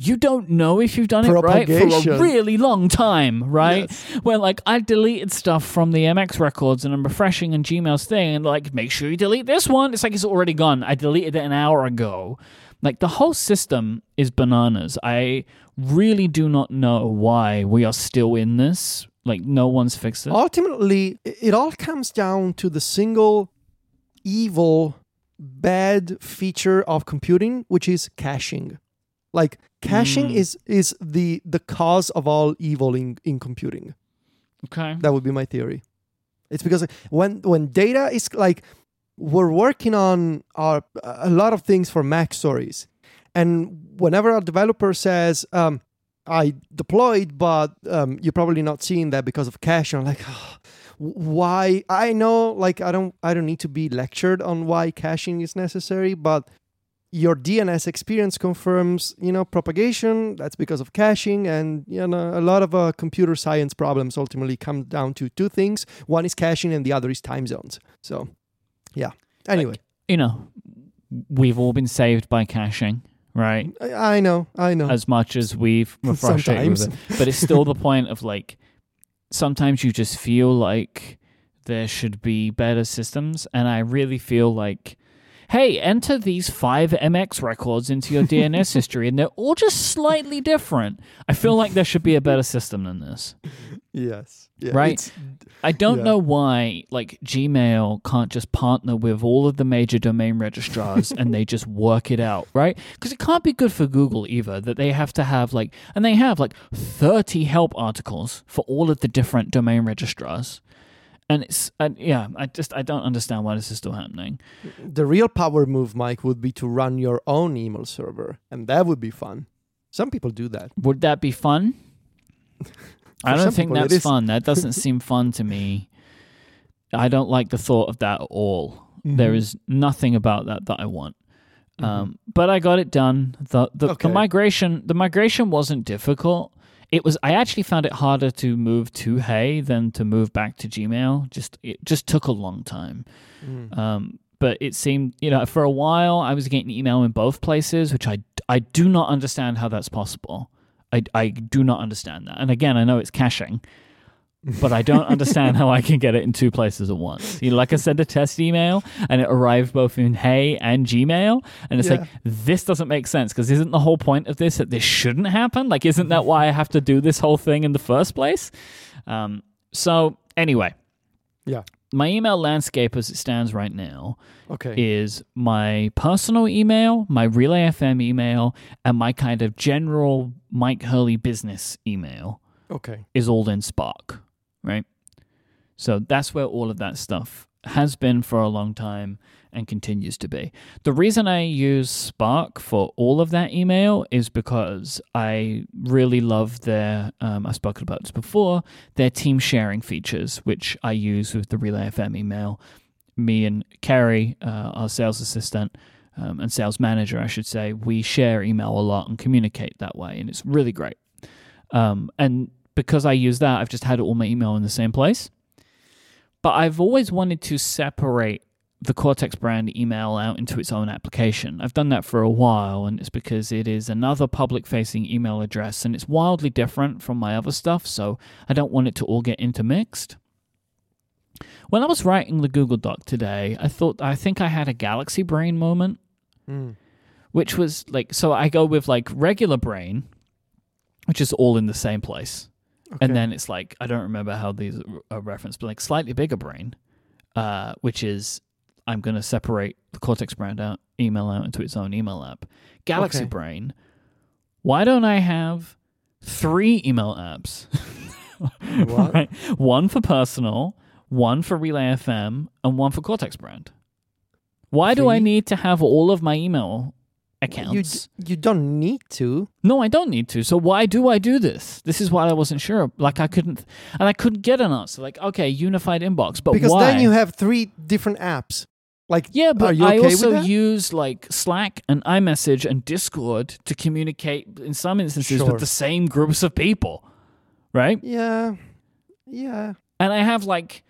You don't know if you've done it right for a really long time, right? Yes. where like I deleted stuff from the MX records and I'm refreshing on Gmail's thing and like make sure you delete this one. It's like it's already gone. I deleted it an hour ago. Like the whole system is bananas. I really do not know why we are still in this. Like no one's fixed it. Ultimately, it all comes down to the single evil, bad feature of computing, which is caching. Like caching Mm. is is the the cause of all evil in, in computing. Okay. That would be my theory. It's because when when data is like we're working on our a lot of things for MacStories, and whenever a developer says, um, "I deployed, but um, you're probably not seeing that because of cache," I'm like, "Ah, why? I know, like I don't I don't need to be lectured on why caching is necessary, but your DNS experience confirms, you know, propagation. That's because of caching, and you know, a lot of uh, computer science problems ultimately come down to two things: one is caching, and the other is time zones. So, yeah. Anyway, You know, we've all been saved by caching, right? I, I know, I know. as much as we've we're frustrated with it. But it's still the point of like sometimes you just feel like there should be better systems and I really feel like hey, enter these five MX records into your DNS history and they're all just slightly different. I feel like there should be a better system than this. yes, yeah, Right. I don't Yeah. know why like Gmail can't just partner with all of the major domain registrars and they just work it out, right? Because it can't be good for Google either that they have to have like and they have like 30 help articles for all of the different domain registrars. And it's uh, yeah, I just I don't understand why this is still happening. the real power move, Myke, would be to run your own email server, and that would be fun. Some people do that. Would that be fun? I don't think people that's fun. That doesn't seem fun to me. I don't like the thought of that at all. Mm-hmm. There is nothing about that that I want. Um, but I got it done. The the, Okay. the migration the migration wasn't difficult. It was I actually found it harder to move to Hey than to move back to Gmail. Just it just took a long time. Mm. Um, but it seemed you know for a while I was getting email in both places, which I I do not understand how that's possible. I I do not understand that. And again, I know it's caching. But I don't understand how I can get it in two places at once. You know, like I sent a test email and it arrived both in Hey and Gmail, and it's Yeah. like this doesn't make sense because isn't the whole point of this that this shouldn't happen? Like, isn't that why I have to do this whole thing in the first place? Um, so anyway, Yeah. my email landscape as it stands right now Okay. is my personal email, my Relay FM email, and my kind of general Myke Hurley business email okay. is all in Spark, right? So that's where all of that stuff has been for a long time and continues to be. The reason I use Spark for all of that email is because I really love their, um, I've spoken about this before, their team sharing features, which I use with the Relay FM email. Me and Carrie, uh, our sales assistant, um, and sales manager, I should say, we share email a lot and communicate that way, and it's really great. Um, and because I use that, I've just had all my email in the same place. But I've always wanted to separate the Cortex brand email out into its own application. I've done that for a while, and it's because it is another public facing email address and it's wildly different from my other stuff, so I don't want it to all get intermixed. When I was writing the Google Doc today, I thought I think I had a galaxy brain moment, Mm. which was like so I go with like regular brain, which is all in the same place. Okay. And then it's like I don't remember how these are referenced, but like slightly bigger brain, uh, which is I'm going to separate the Cortex brand out, email out into its own email app. Galaxy Okay. Brain. Why don't I have three email apps? What? Right? One for personal, one for Relay FM, and one for Cortex brand. Why do I need to have all of my email accounts? d- you don't need to. No, I don't need to. So why do I do this? This is why I wasn't sure. Like I couldn't, and I couldn't get an answer. Like okay, unified inbox, but because why? then you have three different apps. Like yeah, but you I okay also use like Slack and iMessage and Discord to communicate in some instances Sure. with the same groups of people, right? yeah, yeah. And I have like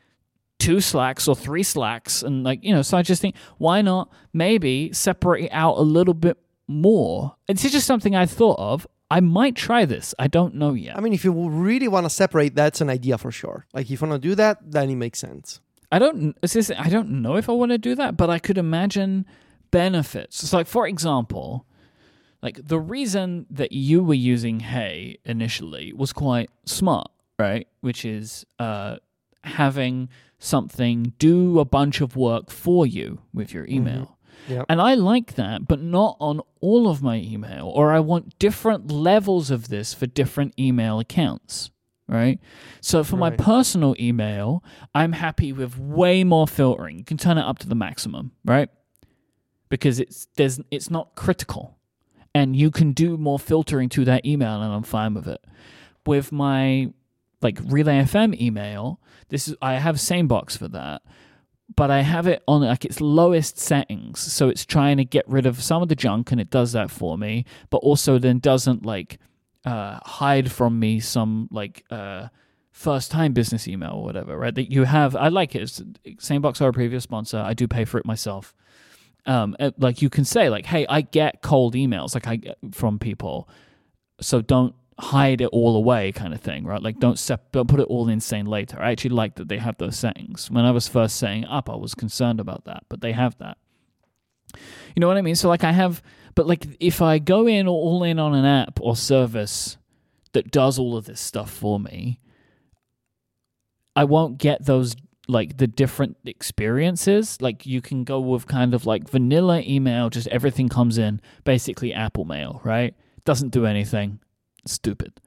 two Slacks or three Slacks, and like you know, so I just think why not maybe separate it out a little bit more. It's just something I thought of. I might try this. I don't know yet. I mean, if you really want to separate, that's an idea for sure. Like if you want to do that, then it makes sense. I don't. Just, I don't know if I want to do that, but I could imagine benefits. So, like for example, like the reason that you were using Hey initially was quite smart, right? Which is uh, having something do a bunch of work for you with your mm-hmm. email. Yep. And I like that, but not on all of my email, or I want different levels of this for different email accounts, right? So for my personal email, I'm happy with way more filtering. You can turn it up to the maximum, right? Because it's there's it's not critical. And you can do more filtering to that email and I'm fine with it. With my like Relay FM email, this is I have SaneBox for that but I have it on like its lowest settings. So it's trying to get rid of some of the junk and it does that for me, but also then doesn't like uh, hide from me some like uh, first time business email or whatever, right? That you have. I like it. It's, SaneBox our previous sponsor. I do pay for it myself. Um, like you can say like, hey, I get cold emails like I get from people, so don't hide it all away kind of thing right? Like don't sep- don't put it all in SaneLater. I actually like that they have those settings when i was first setting up i was concerned about that but they have that. You know what i mean? So like i have but like if i go in all in on an app or service that does all of this stuff for me i won't get those like the different experiences. Like you can go with kind of like vanilla email just everything comes in basically apple mail right? Doesn't do anything stupid.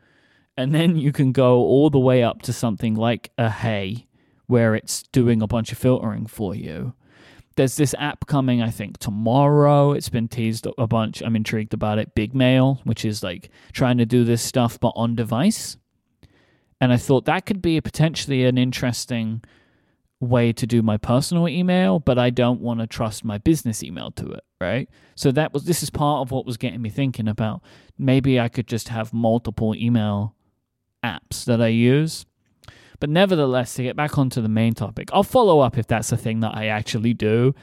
And then you can go all the way up to something like a Hey, where it's doing a bunch of filtering for you. There's this app coming, I think, tomorrow. It's been teased a bunch. I'm intrigued about it. Big Mail, which is like trying to do this stuff but on device. And I thought that could be potentially an interesting way to do my personal email, but I don't want to trust my business email to it, right? So that was this is part of what was getting me thinking about maybe I could just have multiple email apps that I use. But nevertheless, to get back onto the main topic, I'll follow up if that's a thing that I actually do.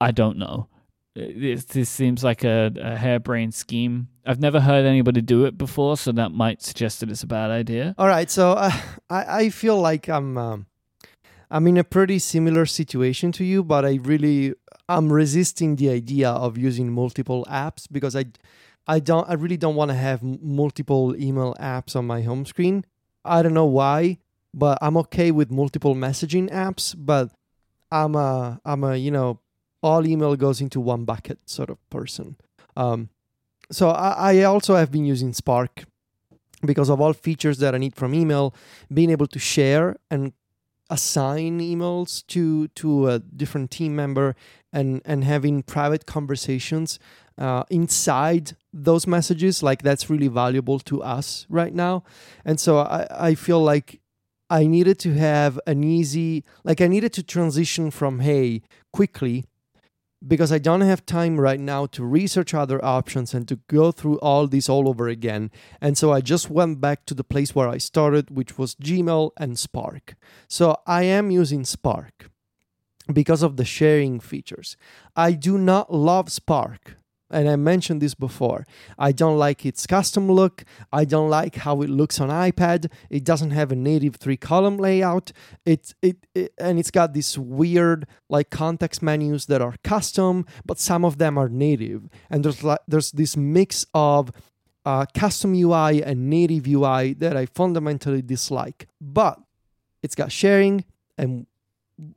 I don't know. This, this seems like a, a harebrained scheme. I've never heard anybody do it before, so that might suggest that it's a bad idea. All right, so uh, I I feel like I'm um, I'm in a pretty similar situation to you, but I really I'm resisting the idea of using multiple apps because I I don't I really don't want to have multiple email apps on my home screen. I don't know why, but I'm okay with multiple messaging apps, but I'm a I'm a you know all email goes into one bucket sort of person. Um, so I, I also have been using Spark because of all features that I need from email, being able to share and assign emails to to a different team member and and having private conversations uh, inside those messages like that's really valuable to us right now. And so i i feel like i needed to have an easy like i needed to transition from hey quickly because I don't have time right now to research other options and to go through all this all over again. And so I just went back to the place where I started, which was Gmail and Spark. So I am using Spark because of the sharing features. I do not love Spark. And I mentioned this before. I don't like its custom look. I don't like how it looks on iPad. It doesn't have a native three-column layout. It, it, it and it's got these weird like context menus that are custom, but some of them are native. And there's like there's this mix of uh, custom UI and native UI that I fundamentally dislike. But it's got sharing, and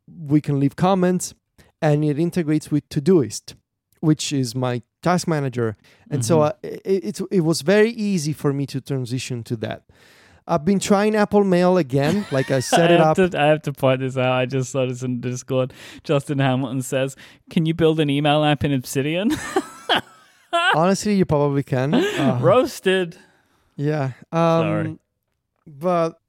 we can leave comments, and it integrates with Todoist which is my task manager and so Mhm. uh, it, it, it was very easy for me to transition to that i've been trying apple mail again like i set I it up To, I have to point this out. I just saw this in Discord. Justin Hamilton says, "Can you build an email app in Obsidian?" honestly you probably can Uh, Roasted. yeah um Sorry. but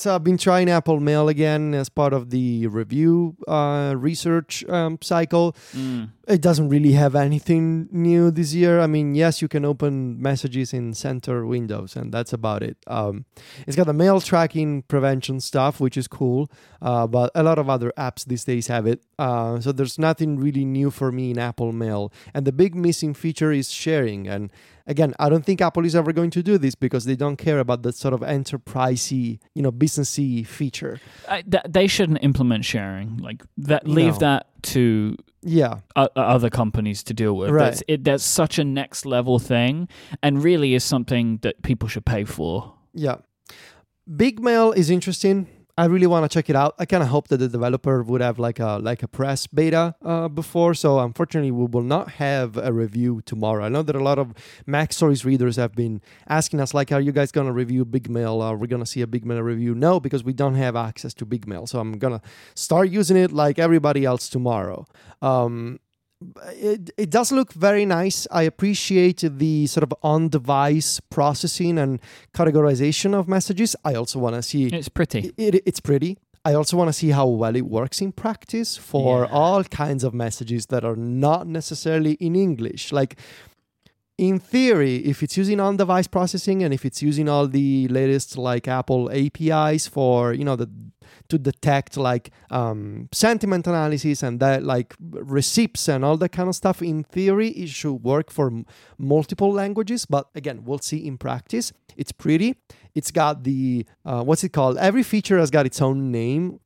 so i've been trying apple mail again as part of the review uh, research um, cycle Mm. it doesn't really have anything new this year. I mean, yes, you can open messages in center windows, and that's about it. Um, it's got the mail tracking prevention stuff, which is cool, uh, but a lot of other apps these days have it. Uh, so there's nothing really new for me in Apple Mail. And the big missing feature is sharing. And again, I don't think Apple is ever going to do this because they don't care about that sort of enterprisey, you know, businessy feature. I, th- they shouldn't implement sharing like that. Leave No. that to Yeah, o- other companies to deal with. Right. That's, it, that's such a next level thing, and really is something that people should pay for. Yeah. Big Mail is interesting. I really want to check it out. I kind of hope that the developer would have like a like a press beta uh, before. So unfortunately, we will not have a review tomorrow. I know that a lot of MacStories readers have been asking us like, "Are you guys gonna review Big Mail? Are we gonna see a Big Mail review?" No, because we don't have access to Big Mail. So I'm gonna start using it like everybody else tomorrow. Um, it, it does look very nice. I appreciate the sort of on device processing and categorization of messages. I also want to see It's pretty. it, it- it's pretty. I also want to see how well it works in practice for Yeah. all kinds of messages that are not necessarily in English. Like, in theory, if it's using on-device processing and if it's using all the latest like Apple APIs for you know the to detect like um, sentiment analysis and that like receipts and all that kind of stuff, in theory, it should work for m- multiple languages. But again, we'll see in practice. It's pretty. It's got the uh, what's it called? Every feature has got its own name.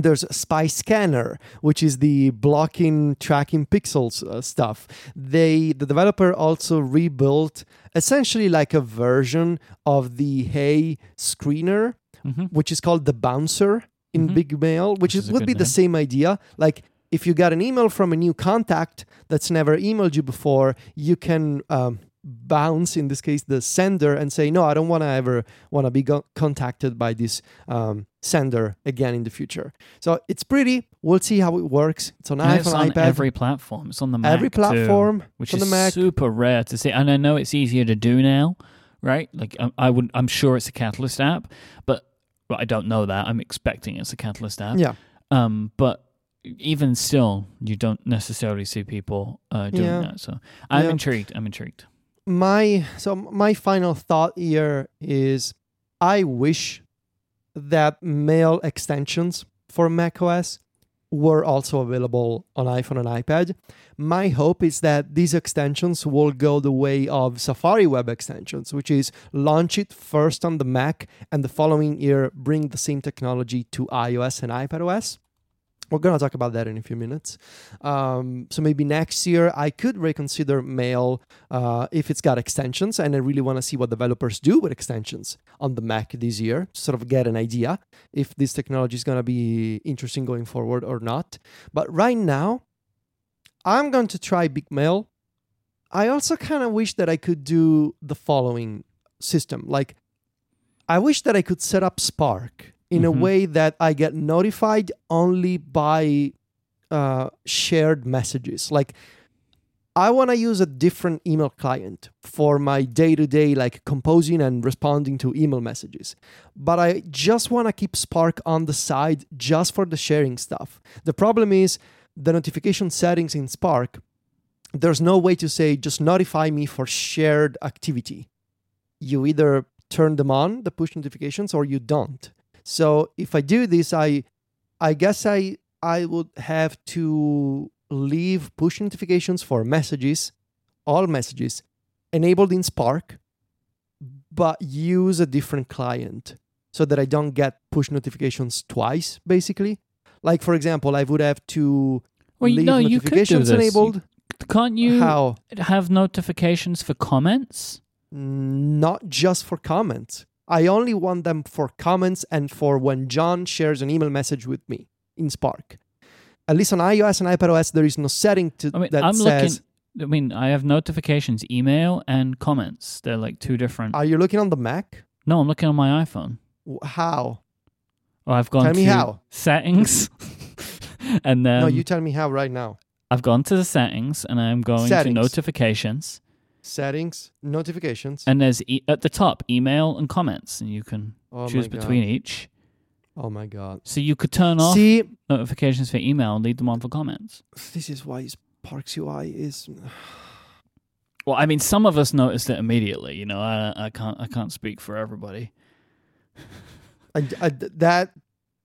There's Spy Scanner, which is the blocking, tracking pixels uh, stuff. They, the developer, also rebuilt essentially like a version of the Hey screener, hmm which is called the Bouncer in Mhm. Big Mail, which, Which is, would be the same idea. Like if you got an email from a new contact that's never emailed you before, you can um, bounce in this case the sender and say, no, I don't want to ever want to be go- contacted by this um, sender again in the future. So it's pretty. We'll see how it works. It's on And iPhone, it's on iPad, every platform. It's on the Mac every too, platform, which on is Mac. super rare to see. And I know it's easier to do now, right? Like I, I would, I'm sure it's a Catalyst app, but well, I don't know that. I'm expecting it's a Catalyst app. Yeah. Um, but even still, you don't necessarily see people uh, doing Yeah. that. So I'm Yeah. intrigued. I'm intrigued. my so my final thought here is I wish that mail extensions for macOS were also available on iPhone and iPad. My hope is that these extensions will go the way of Safari web extensions, which is launch it first on the Mac and the following year bring the same technology to iOS and iPadOS. We're going to talk about that in a few minutes. Um, so maybe next year I could reconsider Mail uh, if it's got extensions, and I really want to see what developers do with extensions on the Mac this year, to sort of get an idea if this technology is going to be interesting going forward or not. But right now, I'm going to try Big Mail. I also kind of wish that I could do the following system. Like, I wish that I could set up Spark in a Mhm. way that I get notified only by uh, shared messages. Like, I want to use a different email client for my day to day, like composing and responding to email messages. But I just want to keep Spark on the side just for the sharing stuff. The problem is the notification settings in Spark, there's no way to say just notify me for shared activity. You either turn them on, the push notifications, or you don't. So if I do this, I I guess I I would have to leave push notifications for messages, all messages, enabled in Spark, but use a different client so that I don't get push notifications twice, basically. Like for example, I would have to Well, you leave you do notifications enabled. Can't you How? have notifications for comments? Not just for comments. I only want them for comments and for when John shares an email message with me in Spark. At least on iOS and iPadOS, there is no setting to I mean, that I'm says. looking. I mean, I have notifications, email, and comments. They're like two different. Are you looking on the Mac? no, I'm looking on my iPhone. How? Oh, I've gone Tell me to how. settings, and then no, you tell me how right now. I've gone to the settings, and I'm going Settings. to notifications, Settings, notifications. and there's e- at the top email and comments, and you can oh choose between each. Oh my god. So you could turn off See, notifications for email and leave them on for comments. this is why Spark's UI is. Well, I mean, some of us noticed it immediately. You know, I I can't I can't speak for everybody. I, I- uh, that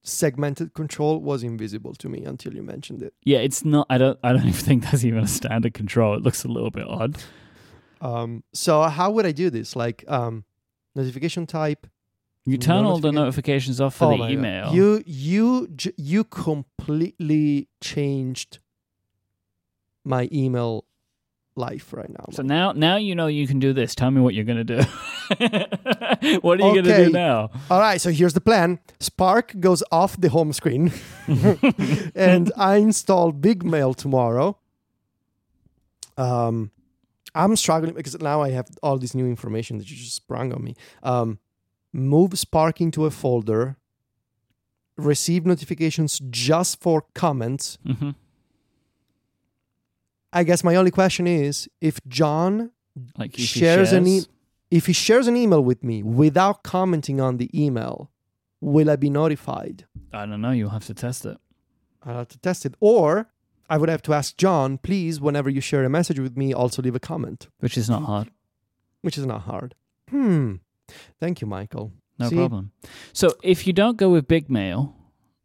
segmented control was invisible to me until you mentioned it. Yeah, it's not. I don't. I don't even think that's even a standard control. It looks a little bit odd. Um, so how would I do this? Like um, notification type. You turn all the notifications off for Oh the my God. email. You you you completely changed my email life right now. so Myke. now, now you know you can do this. Tell me what you're gonna do. what are you gonna do now? All right, so here's the plan. Spark goes off the home screen, and I install Big Mail tomorrow. Um, I'm struggling because now I have all this new information that you just sprung on me. Um, move Spark into a folder. Receive notifications just for comments. hmm I guess my only question is if John, Like if he Shares an e- if he shares an email with me without commenting on the email, will I be notified? I don't know. You'll have to test it. I'll have to test it. Or I would have to ask John, please, whenever you share a message with me, also leave a comment, which is not hard. which is not hard. Hmm. Thank you, Michael. No See? problem. So if you don't go with Big Mail,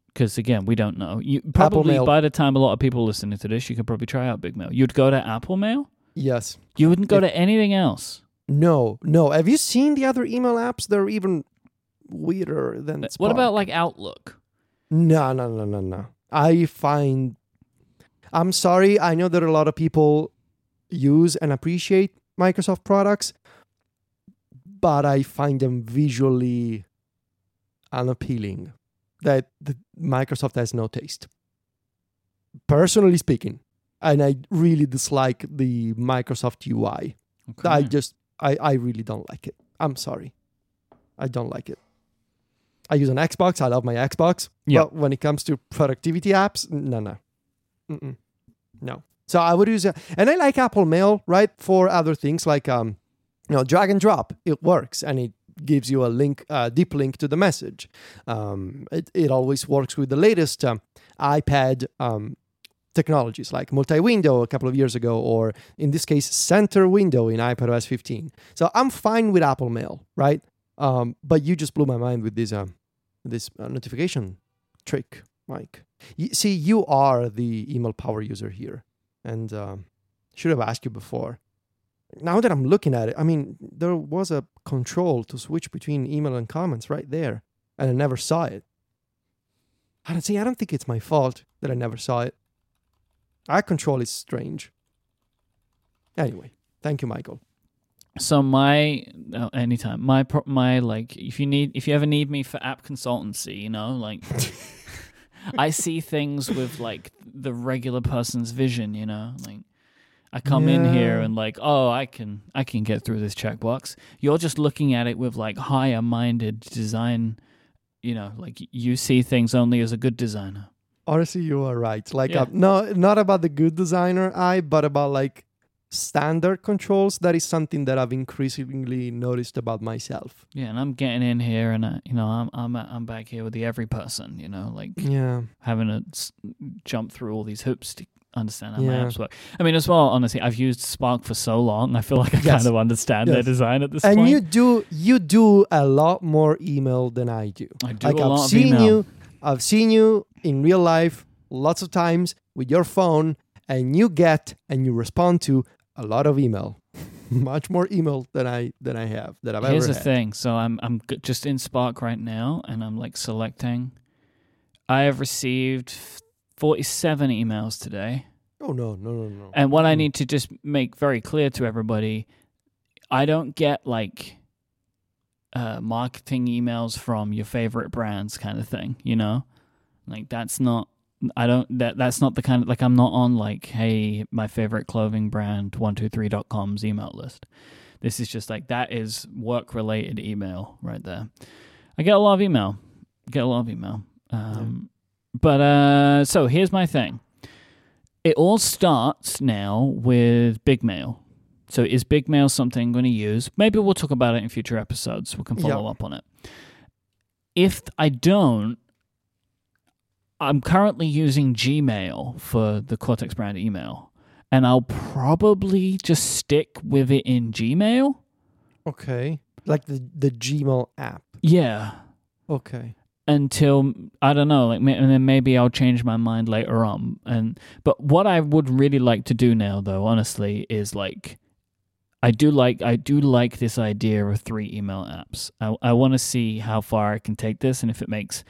because again we don't know, you probably by the time a lot of people listening to this, you could probably try out Big Mail. You'd go to Apple Mail. Yes. You wouldn't go If- to anything else. No, no. Have you seen the other email apps? They're even weirder than What about like Outlook? No, no, no, no, no. I find. I'm sorry. I know that a lot of people use and appreciate Microsoft products, but I find them visually unappealing. That Microsoft has no taste. Personally speaking, and I really dislike the Microsoft UI. Okay. I just, I, I really don't like it. I'm sorry. I don't like it. I use an Xbox. I love my Xbox. Yeah. But when it comes to productivity apps, no, no. Mm-mm. No. So I would use it. And I like Apple Mail, right? For other things like, um, you know, drag and drop. It works and it gives you a link, a deep link to the message. Um, it, it always works with the latest um, iPad um, technologies like multi-window a couple of years ago, or in this case, center window in iPadOS 15. So I'm fine with Apple Mail, right? Um, but you just blew my mind with this um, this uh, notification trick, Myke. Y- see, you are the email power user here, and um, should have asked you before. Now that I'm looking at it, I mean, there was a control to switch between email and comments right there, and I never saw it. I don't see. I don't think it's my fault that I never saw it. Our control is strange. Anyway, thank you, Michael. So my oh, anytime my my like if you need if you ever need me for app consultancy, you know, like I see things with like the regular person's vision, you know, like I come in here and like, oh, I can I can get through this checkbox. You're just looking at it with like higher minded design you know, like you see things only as a good designer. Honestly, you are right. Like, Yeah. uh, no, not about the good designer eye, but about like standard controls. That is something that I've increasingly noticed about myself. Yeah, and I'm getting in here, and uh, you know, I'm I'm I'm back here with the every person. You know, like Yeah. having to s- jump through all these hoops to understand how my Yeah. apps work. I mean, as well, honestly, I've used Spark for so long. I feel like I Yes. kind of understand their design at this And point. you do you do a lot more email than I do. I do like a I've lot of seen email. you, I've seen you in real life lots of times with your phone, and you get and you respond to a lot of email, much more email than I than I have that I've Here's ever the had. thing. So I'm I'm just in Spark right now, and I'm like selecting. I have received 47 emails today. Oh no no no no. And what I Mm. need to just make very clear to everybody, I don't get like uh, marketing emails from your favorite brands kind of thing, you know? Like that's not I don't that that's not the kind of like I'm not on like, hey, my favorite clothing brand 123.com's email list. This is just like that is work related email right there. I get a lot of email. Get a lot of email. Um but uh so here's my thing it all starts now with Big Mail. So is Big Mail something I'm going to use? Maybe we'll talk about it in future episodes. We can follow Yeah. up on it. If I don't, I'm currently using Gmail for the Cortex brand email, and I'll probably just stick with it in Gmail. Okay, like the the Gmail app. Yeah. Okay. until I don't know, like, and then maybe I'll change my mind later on. And but what I would really like to do now, though, honestly, is like, I do like I do like this idea of three email apps. I I want to see how far I can take this, and if it makes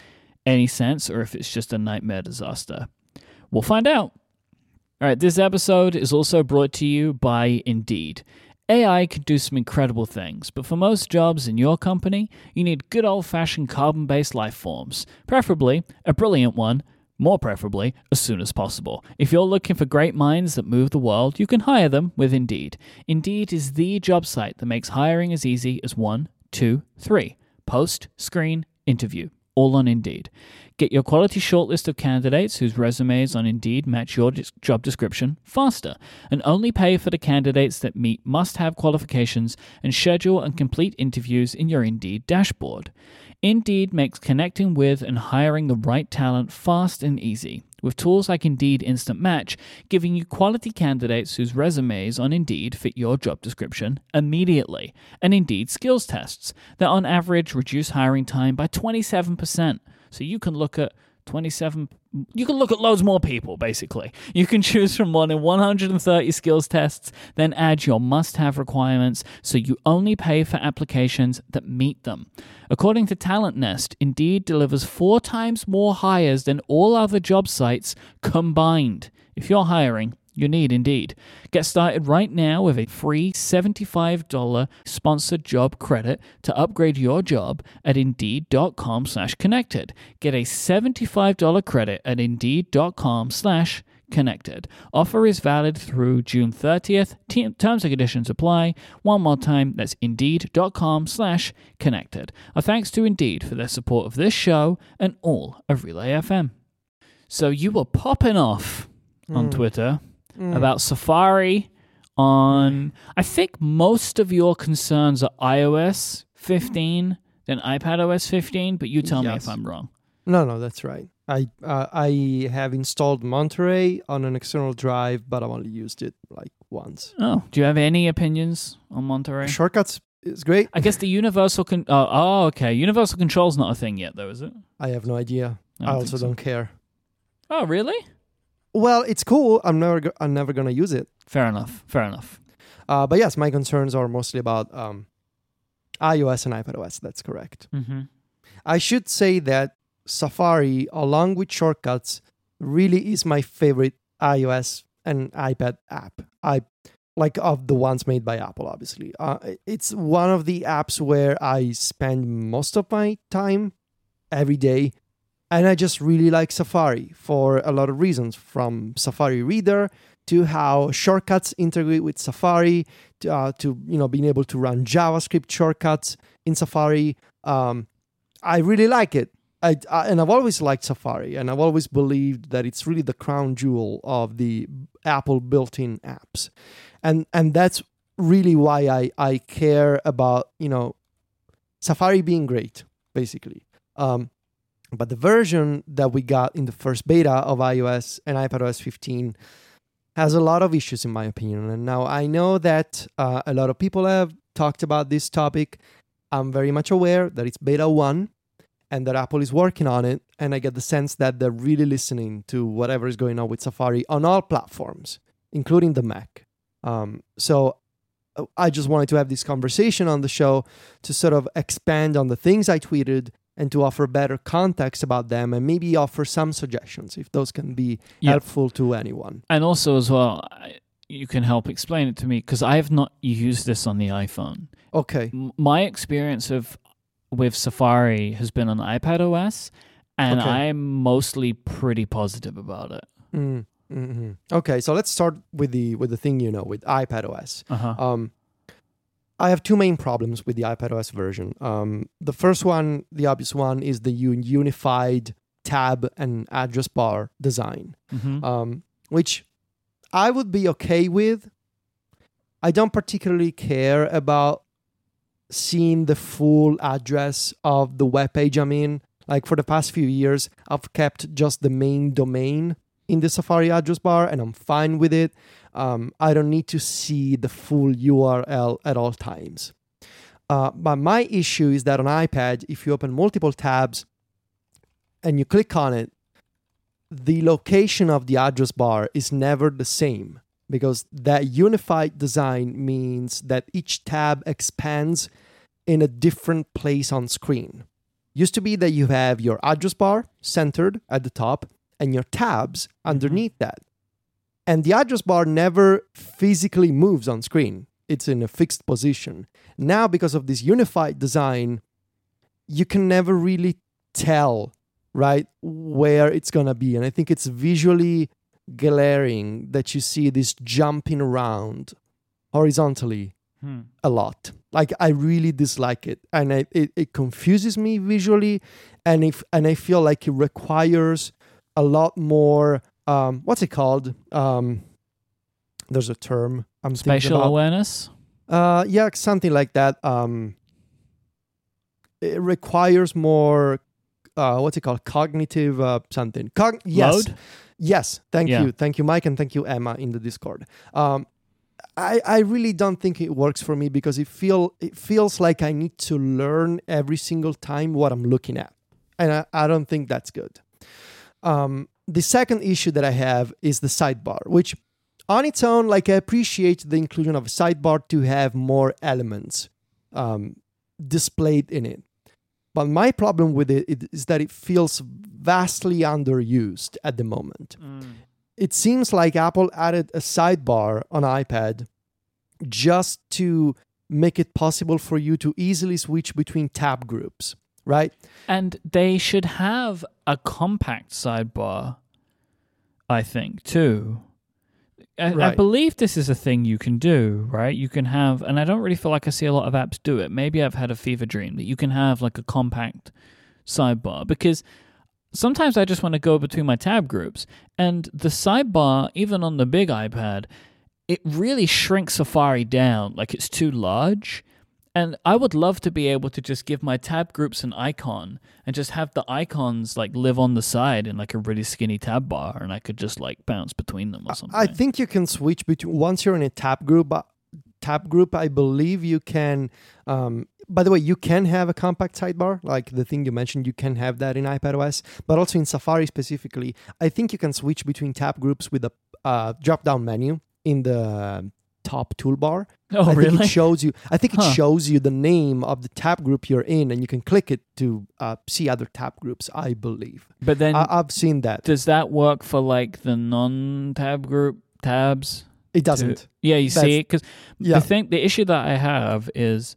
any sense, or if it's just a nightmare disaster. We'll find out. All right, this episode is also brought to you by Indeed. AI can do some incredible things, but for most jobs in your company, you need good old fashioned carbon based life forms, preferably a brilliant one, more preferably as soon as possible. If you're looking for great minds that move the world, you can hire them with Indeed. Indeed is the job site that makes hiring as easy as one, two, three post, screen, interview, all on Indeed. Get your quality shortlist of candidates whose resumes on Indeed match your job description faster, and only pay for the candidates that meet must have qualifications and schedule and complete interviews in your Indeed dashboard. Indeed makes connecting with and hiring the right talent fast and easy. With tools like Indeed Instant Match, giving you quality candidates whose resumes on Indeed fit your job description immediately, and Indeed skills tests that on average reduce hiring time by 27%. So you can look at 27 you can look at loads more people basically. You can choose from more than 130 skills tests then add your must have requirements so you only pay for applications that meet them. According to TalentNest indeed delivers four times more hires than all other job sites combined. If you're hiring you need Indeed. Get started right now with a free $75 sponsored job credit to upgrade your job at Indeed.com slash connected. Get a $75 credit at Indeed.com slash connected. Offer is valid through June 30th. T- terms and conditions apply. One more time, that's Indeed.com slash connected. A thanks to Indeed for their support of this show and all of Relay FM. So you were popping off on Mm. Twitter Mm. about Safari on I think most of your concerns are iOS 15 than iPadOS 15, but you tell me if I'm wrong. No, no, that's right. I uh, I have installed Monterey on an external drive, but I've only used it like once. Oh, do you have any opinions on Monterey? Shortcuts is great. I guess the universal con- oh, oh, okay. Universal control's not a thing yet though, is it? I have no idea. I I, don't also so. don't care. Oh, really? Well, it's cool. I'm never go- I'm never gonna use it. Fair enough. Fair enough. Uh, but yes, my concerns are mostly about um, iOS and iPadOS. That's correct. Mm-hmm. I should say that Safari, along with shortcuts, really is my favorite iOS and iPad app. I like of the ones made by Apple, obviously. Uh, it's one of the apps where I spend most of my time every day, and I just really like Safari for a lot of reasons, from Safari Reader to how shortcuts integrate with Safari, to, uh, to you know being able to run JavaScript shortcuts in Safari. Um, I really like it. I, I and I've always liked Safari, and I've always believed that it's really the crown jewel of the Apple built-in apps, and and that's really why I I care about you know Safari being great, basically. Um, but the version that we got in the first beta of iOS and iPadOS 15 has a lot of issues, in my opinion. And now I know that uh, a lot of people have talked about this topic. I'm very much aware that it's beta one and that Apple is working on it. And I get the sense that they're really listening to whatever is going on with Safari on all platforms, including the Mac. Um, so uh, I just wanted to have this conversation on the show to sort of expand on the things I tweeted and to offer better context about them and maybe offer some suggestions if those can be Yeah. helpful to anyone. And also, as well, you can help explain it to me because I have not used this on the iPhone. Okay. M- My experience of with Safari has been on iPad OS, and Okay. I'm mostly pretty positive about it. Mm, mhm. Okay, so let's start with the with the thing you know with iPadOS. Uh huh. Um, I have two main problems with the iPadOS version. Um, the first one, the obvious one, is the un- unified tab and address bar design, hmm um, which I would be okay with. I don't particularly care about seeing the full address of the web page I'm in. Like for the past few years, I've kept just the main domain in the Safari address bar, and I'm fine with it. Um, I don't need to see the full URL at all times. Uh, but my issue is that on iPad, if you open multiple tabs and you click on it, the location of the address bar is never the same because that unified design means that each tab expands in a different place on screen. Used to be that you have your address bar centered at the top and your tabs underneath that. And the address bar never physically moves on screen. It's in a fixed position. Now because of this unified design, you can never really tell right where it's going to be and i think it's visually glaring that you see this jumping around horizontally Hmm. a lot like i really dislike it and I, it, it confuses me visually and if and i feel like it requires a lot more um what's it called um there's a term i'm Spatial awareness. Uh, yeah, something like that. Um, it requires more. Uh, what's it called? Cognitive uh, something. Cog- yes, Load. yes. Thank Yeah. you, thank you, Myke, and thank you, Emma, in the Discord. Um, I I really don't think it works for me because it feel it feels like I need to learn every single time what I'm looking at, and I, I don't think that's good. Um, the second issue that I have is the sidebar, which on its own, like I appreciate the inclusion of a sidebar to have more elements um, displayed in it. But my problem with it it is that it feels vastly underused at the moment. It seems like Apple added a sidebar on iPad just to make it possible for you to easily switch between tab groups, right? And they should have a compact sidebar, I think, too. I, I believe this is a thing you can do, right? You can have, and I don't really feel like I see a lot of apps do it. Maybe I've had a fever dream that you can have like a compact sidebar because sometimes I just want to go between my tab groups. And the sidebar, even on the big iPad, it really shrinks Safari down. Like it's too large. And I would love to be able to just give my tab groups an icon and just have the icons like live on the side in like a really skinny tab bar and I could just like bounce between them or something. I think you can switch between once you're in a tab group. uh, Tab group, I believe you can. Um, by the way, you can have a compact sidebar, like the thing you mentioned. You can have that in iPadOS, but also in Safari specifically. I think you can switch between tab groups with a uh, drop-down menu in the top toolbar. Oh, I think really? it shows you. I think it Huh. shows you the name of the tab group you're in, and you can click it to uh, see other tab groups. I believe. but then I, I've seen that. does that work for like the non-tab group tabs? It doesn't. Yeah, you That's- see, because Yeah. the thing, the issue that I have is,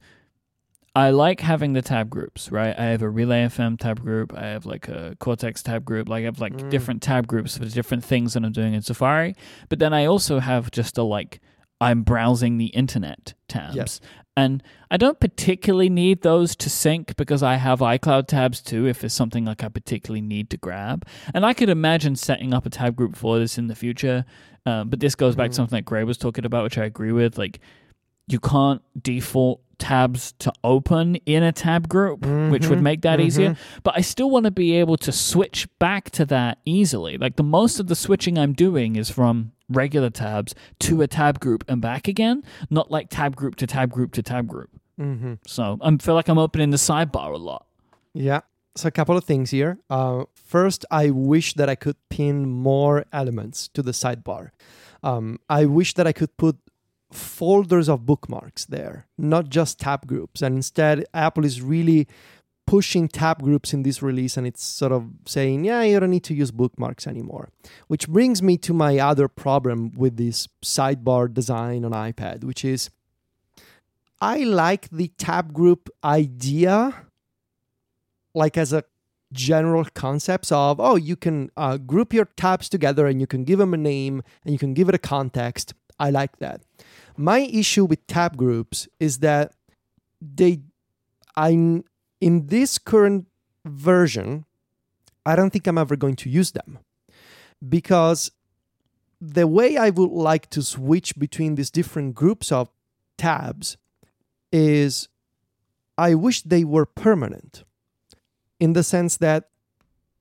I like having the tab groups. Right, I have a Relay FM tab group. I have like a Cortex tab group. Like I have like Mm. different tab groups for different things that I'm doing in Safari. But then I also have just a like I'm browsing the internet tabs. Yes. And I don't particularly need those to sync because I have iCloud tabs too if there's something like I particularly need to grab. And I could imagine setting up a tab group for this in the future. Uh, but this goes back to Mhm. something that Grey was talking about, which I agree with. Like, you can't default tabs to open in a tab group, which would Mhm, make that easier. mhm. But I still want to be able to switch back to that easily. Like the most of the switching I'm doing is from regular tabs to a tab group and back again, not like tab group to tab group to tab group. hmm So I feel like I'm opening the sidebar a lot. Yeah. So a couple of things here. Uh, first, I wish that I could pin more elements to the sidebar. Um, I wish that I could put folders of bookmarks there, not just tab groups. And instead, Apple is really pushing tab groups in this release and it's sort of saying, yeah, you don't need to use bookmarks anymore. Which brings me to my other problem with this sidebar design on iPad, which is I like the tab group idea like as a general concepts of oh you can uh, group your tabs together and you can give them a name and you can give it a context i like that my issue with tab groups is that they i in this current version i don't think i'm ever going to use them. Because the way i would like to switch between these different groups of tabs is i wish they were permanent. In the sense that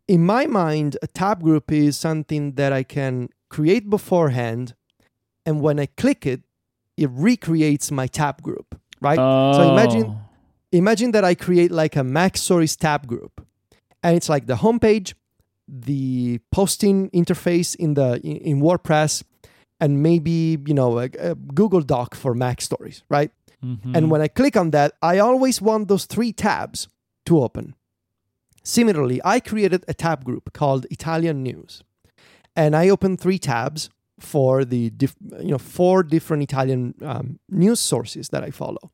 in my mind a tab group is something that i can create beforehand and when i click it it recreates my tab group right so imagine Oh. imagine that i create like a mac stories tab group and it's like the homepage the posting interface in the in, wordpress and maybe you know a, a google doc for mac stories right Mhm. and when I click on that, I always want those three tabs to open. Similarly, I created a tab group called Italian News, and I open three tabs for the diff- you know four different Italian um, news sources that I follow.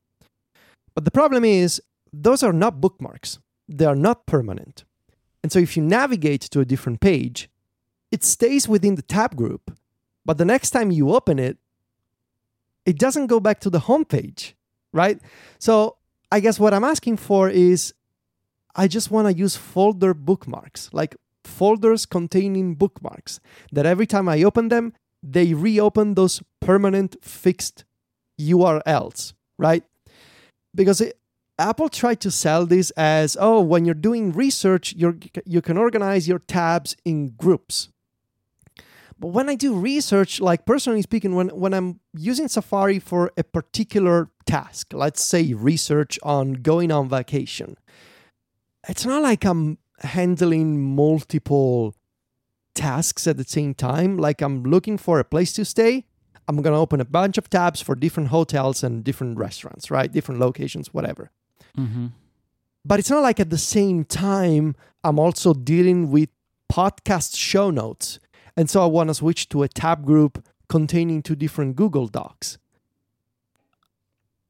But the problem is those are not bookmarks; they are not permanent. And so if you navigate to a different page, it stays within the tab group, but the next time you open it, it doesn't go back to the home page right? So I guess what I'm asking for is I just want to use folder bookmarks, like folders containing bookmarks, that every time I open them, they reopen those permanent fixed URLs, right? Because it, Apple tried to sell this as oh, when you're doing research, you're, you can organize your tabs in groups. But when I do research, like personally speaking, when, when I'm using Safari for a particular task, let's say research on going on vacation, it's not like I'm handling multiple tasks at the same time. Like I'm looking for a place to stay. I'm going to open a bunch of tabs for different hotels and different restaurants, right? Different locations, whatever. Mhm. But it's not like at the same time, I'm also dealing with podcast show notes. And so I want to switch to a tab group containing two different Google Docs.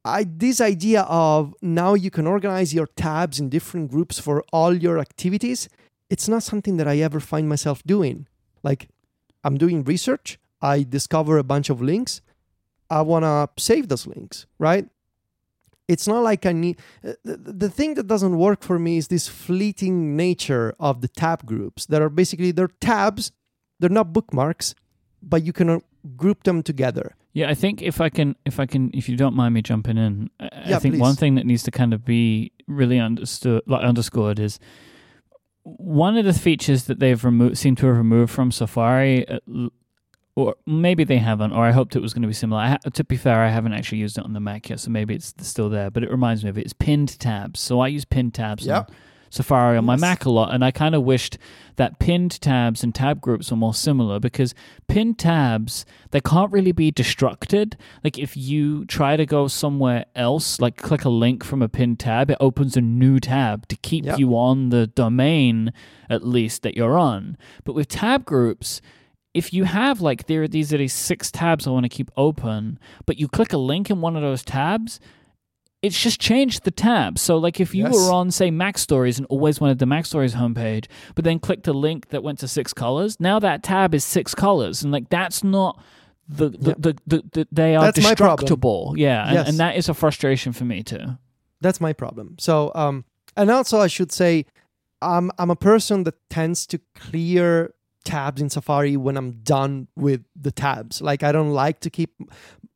I this idea of now you can organize your tabs in different groups for all your activities, it's not something that I ever find myself doing. Like I'm doing research, I discover a bunch of links, I want to save those links, right? It's not like I need uh, the, thing that doesn't work for me is this fleeting nature of the tab groups that are basically they're tabs, they're not bookmarks, but you can uh, group them together. Yeah, I think if I can, if I can, if you don't mind me jumping in, I, I Yeah, think one thing that needs to kind of be really understood, like underscored, is one of the features that they've removed, seem to have removed from Safari, uh, or maybe they haven't, or I hoped it was going to be similar. Ha- to be fair, I haven't actually used it on the Mac yet, so maybe it's still there. But it reminds me of it. It's pinned tabs. So I use pinned tabs Yeah. on Safari on my Yes. Mac a lot, and I kind of wished that pinned tabs and tab groups were more similar because pinned tabs they can't really be destructed. Like if you try to go somewhere else, like click a link from a pinned tab, it opens a new tab to keep Yep. you on the domain at least that you're on. But with tab groups, if you have like there are these are these six tabs I want to keep open, but you click a link in one of those tabs, it's just changed the tab. So like if you Yes. were on say MacStories and always wanted the MacStories homepage, but then clicked a link that went to six colors, now that tab is six colors, and like that's not the, the, the, the, the they are That's destructible. Yeah, and, Yes. and that is a frustration for me too. That's my problem. So, um, and also I should say, I'm I'm a person that tends to clear tabs in Safari when I'm done with the tabs. Like I don't like to keep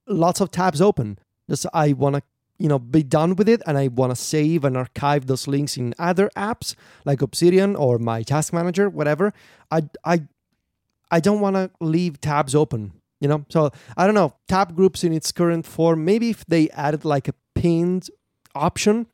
lots of tabs open. Just I want to you know be done with it and I want to save and archive those links in other apps like Obsidian or my task manager whatever. I I I don't want to leave tabs open, you know? So, I don't know, tab groups in its current form, maybe if they added like a pinned option,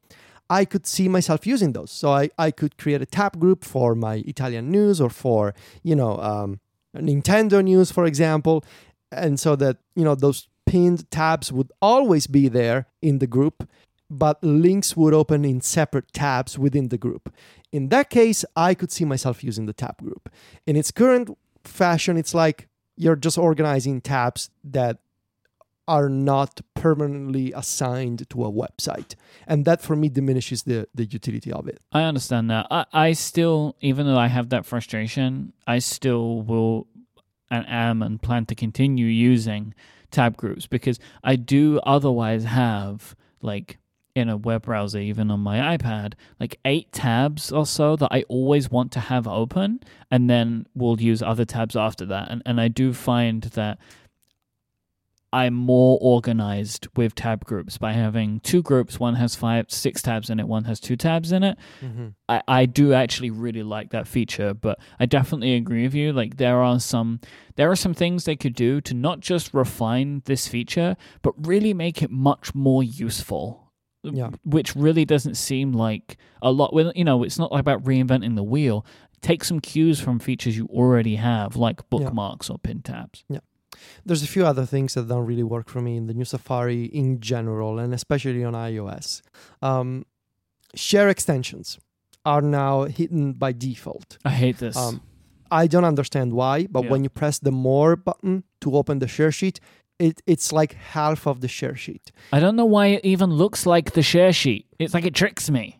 I could see myself using those. So I, I could create a tab group for my Italian news or for, you know, um, Nintendo news, for example. And so that, you know, those pinned tabs would always be there in the group, but links would open in separate tabs within the group. In that case, I could see myself using the tab group. In its current fashion, it's like you're just organizing tabs that are not permanently assigned to a website. And that for me diminishes the, the utility of it. I understand that. I, I still, even though I have that frustration, I still will and am and plan to continue using tab groups because I do otherwise have like in a web browser, even on my iPad, like eight tabs or so that I always want to have open, and then we'll use other tabs after that. And and I do find that I'm more organized with tab groups by having two groups. One has five, six tabs in it. One has two tabs in it. Mm-hmm. I, I do actually really like that feature, but I definitely agree with you. Like there are some there are some things they could do to not just refine this feature, but really make it much more useful. Yeah. Which really doesn't seem like a lot well, you know, it's not about reinventing the wheel. Take some cues from features you already have, like bookmarks or pin tabs. There's a few other things that don't really work for me in the new Safari in general, and especially on iOS. Um, share extensions are now hidden by default. I hate this. Um, I don't understand why, but Yeah. when you press the more button to open the share sheet, it, it's like half of the share sheet. I don't know why it even looks like the share sheet. It's like it tricks me,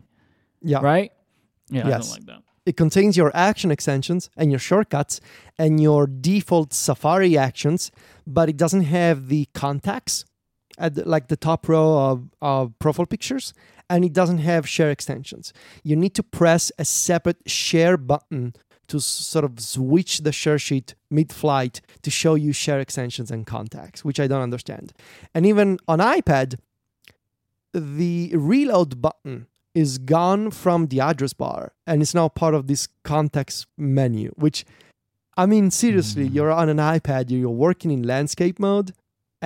Yeah. right? Yeah, I don't like that. It contains your action extensions and your shortcuts and your default Safari actions, but it doesn't have the contacts at the, like the top row of, of profile pictures, and it doesn't have share extensions. You need to press a separate share button to sort of switch the share sheet mid-flight to show you share extensions and contacts, which I don't understand. And even on iPad, the reload button is gone from the address bar and it's now part of this context menu which i mean seriously Mm. you're on an ipad you're working in landscape mode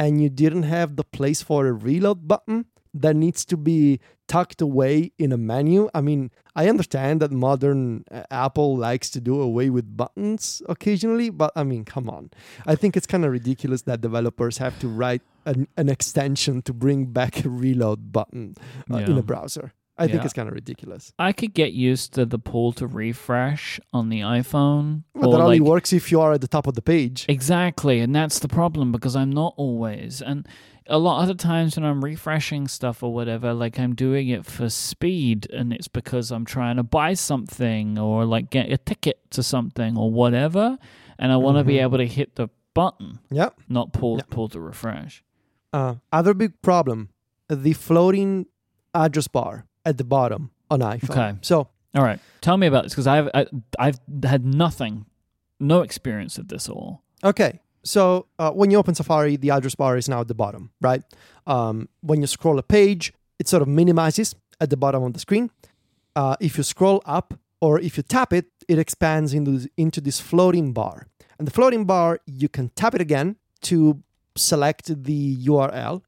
and you didn't have the place for a reload button that needs to be tucked away in a menu. I mean i understand that modern uh, apple likes to do away with buttons occasionally but i mean come on. I think it's kind of ridiculous that developers have to write an, an extension to bring back a reload button uh, in a browser I think Yeah. it's kind of ridiculous. I could get used to the pull to refresh on the iPhone. But or that only like- works if you are at the top of the page. Exactly, and that's the problem because I'm not always. And a lot of the times when I'm refreshing stuff or whatever, like I'm doing it for speed, and it's because I'm trying to buy something or like get a ticket to something or whatever, and I want to be Mhm. able to hit the button, Yeah. not pull Yeah. pull to refresh. Uh, other big problem: the floating address bar at the bottom on iPhone. Okay. So All right, tell me about this because I've I, I've had nothing, no experience of this at all. okay. So uh, when you open Safari, the address bar is now at the bottom, right? Um, when you scroll a page, it sort of minimizes at the bottom of the screen. Uh, if you scroll up or if you tap it, it expands into into this floating bar. And the floating bar, you can tap it again to select the URL.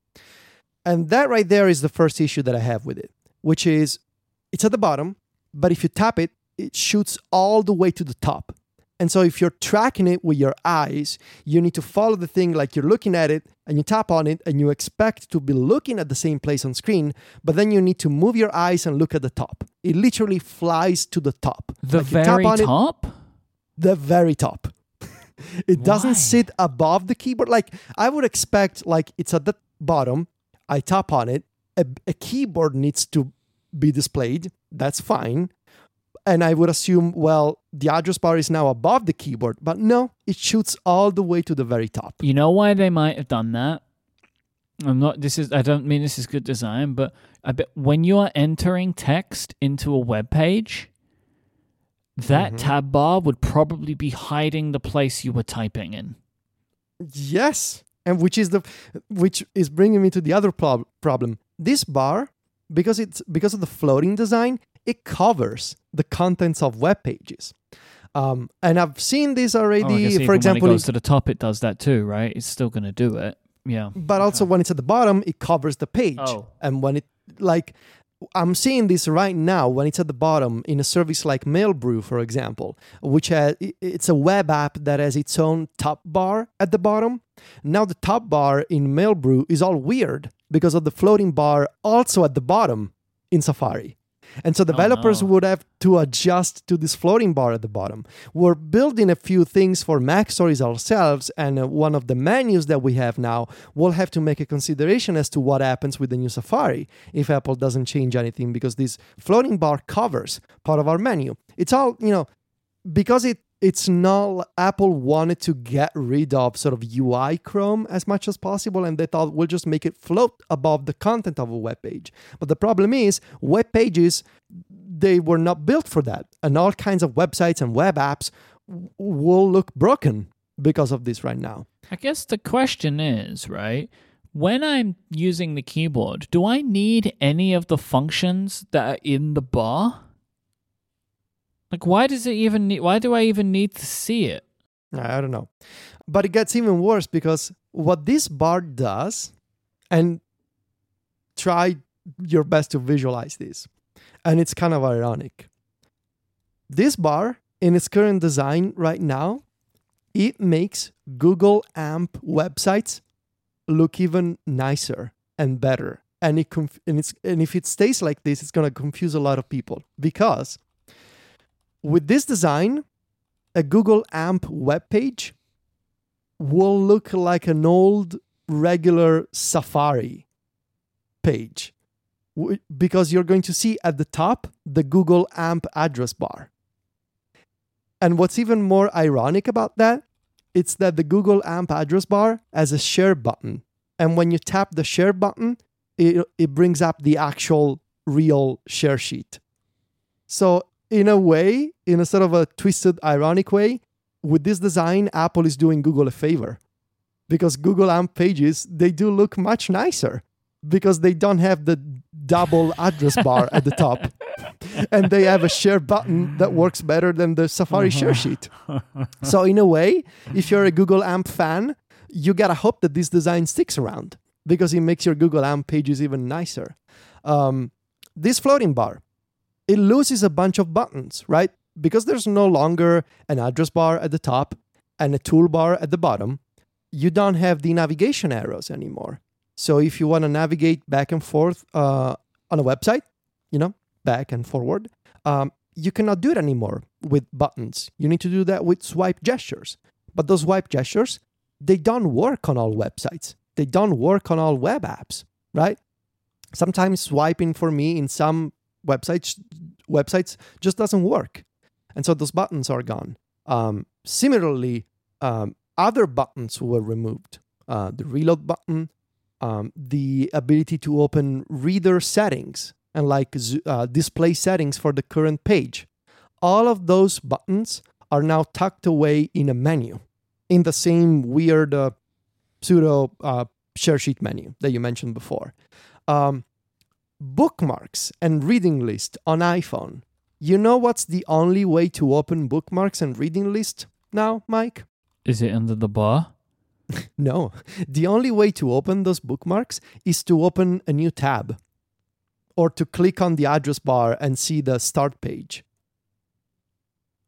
And that right there is the first issue that I have with it, which is it's at the bottom, but if you tap it, it shoots all the way to the top. And so if you're tracking it with your eyes, you need to follow the thing like you're looking at it and you tap on it and you expect to be looking at the same place on screen, but then you need to move your eyes and look at the top. It literally flies to the top. The Like very on it, top. the very top. it Why? doesn't sit above the keyboard. Like I would expect, like it's at the bottom. I tap on it. A, a keyboard needs to be displayed. That's fine. and I would assume, well, the address bar is now above the keyboard, but no, it shoots all the way to the very top. You know why they might have done that? I'm not. This is. I don't mean this is good design, but I bet when you are entering text into a web page, that Mhm. tab bar would probably be hiding the place you were typing in. Yes, and which is the which is bringing me to the other prob- problem. This bar, because it's because of the floating design, it covers the contents of web pages. Um, and I've seen this Oh, already. even for example, when it goes to the top, it does that too, right? It's still going to do it. Yeah. but also when it's at the bottom, it covers the page. Oh. And when it like I'm seeing this right now when it's at the bottom in a service like Mailbrew, for example, which has, it's a web app that has its own top bar at the bottom. Now the top bar in Mailbrew is all weird because of the floating bar also at the bottom in Safari. And so developers no. would have to adjust to this floating bar at the bottom. We're building a few things for MacStories ourselves, and uh, one of the menus that we have now will have to make a consideration as to what happens with the new Safari if Apple doesn't change anything because this floating bar covers part of our menu. It's all, you know, because it it's not Apple wanted to get rid of sort of UI Chrome as much as possible, and they thought we'll just make it float above the content of a web page. But the problem is, web pages they were not built for that, and all kinds of websites and web apps will look broken because of this right now. I guess the question is, right? When I'm using the keyboard, do I need any of the functions that are in the bar? Like, why does it even need? Why do I even need to see it? I don't know. But it gets even worse because what this bar does, and try your best to visualize this, and it's kind of ironic. This bar, in its current design right now, it makes Google AMP websites look even nicer and better. And it conf- and and if it stays like this, it's gonna confuse a lot of people because with this design, a Google AMP web page will look like an old regular Safari page because you're going to see at the top the Google AMP address bar. And what's even more ironic about that, it's that the Google AMP address bar has a share button. And when you tap the share button, it, it brings up the actual real share sheet. So in a way, in a sort of a twisted, ironic way, with this design, Apple is doing Google a favor. Because Google AMP pages they do look much nicer. Because they don't have the double address bar at the top, and they have a share button that works better than the Safari share sheet. So in a way, if you're a Google AMP fan, you gotta hope that this design sticks around. Because it makes your Google AMP pages even nicer. Um, this floating bar, it loses a bunch of buttons, right? Because there's no longer an address bar at the top and a toolbar at the bottom, you don't have the navigation arrows anymore. So if you want to navigate back and forth uh, on a website, you know, back and forward, um, you cannot do it anymore with buttons. You need to do that with swipe gestures. But those swipe gestures, they don't work on all websites. They don't work on all web apps, right? Sometimes swiping for me in some websites websites just doesn't work, and so those buttons are gone. Um, similarly, um, other buttons were removed. Uh, the reload button, um, the ability to open reader settings and like uh, display settings for the current page. All of those buttons are now tucked away in a menu in the same weird uh, pseudo uh, share sheet menu that you mentioned before. Um, bookmarks and reading list on iPhone. You know what's the only way to open bookmarks and reading list now, Myke? Is it under the bar? No. The only way to open those bookmarks is to open a new tab or to click on the address bar and see the start page.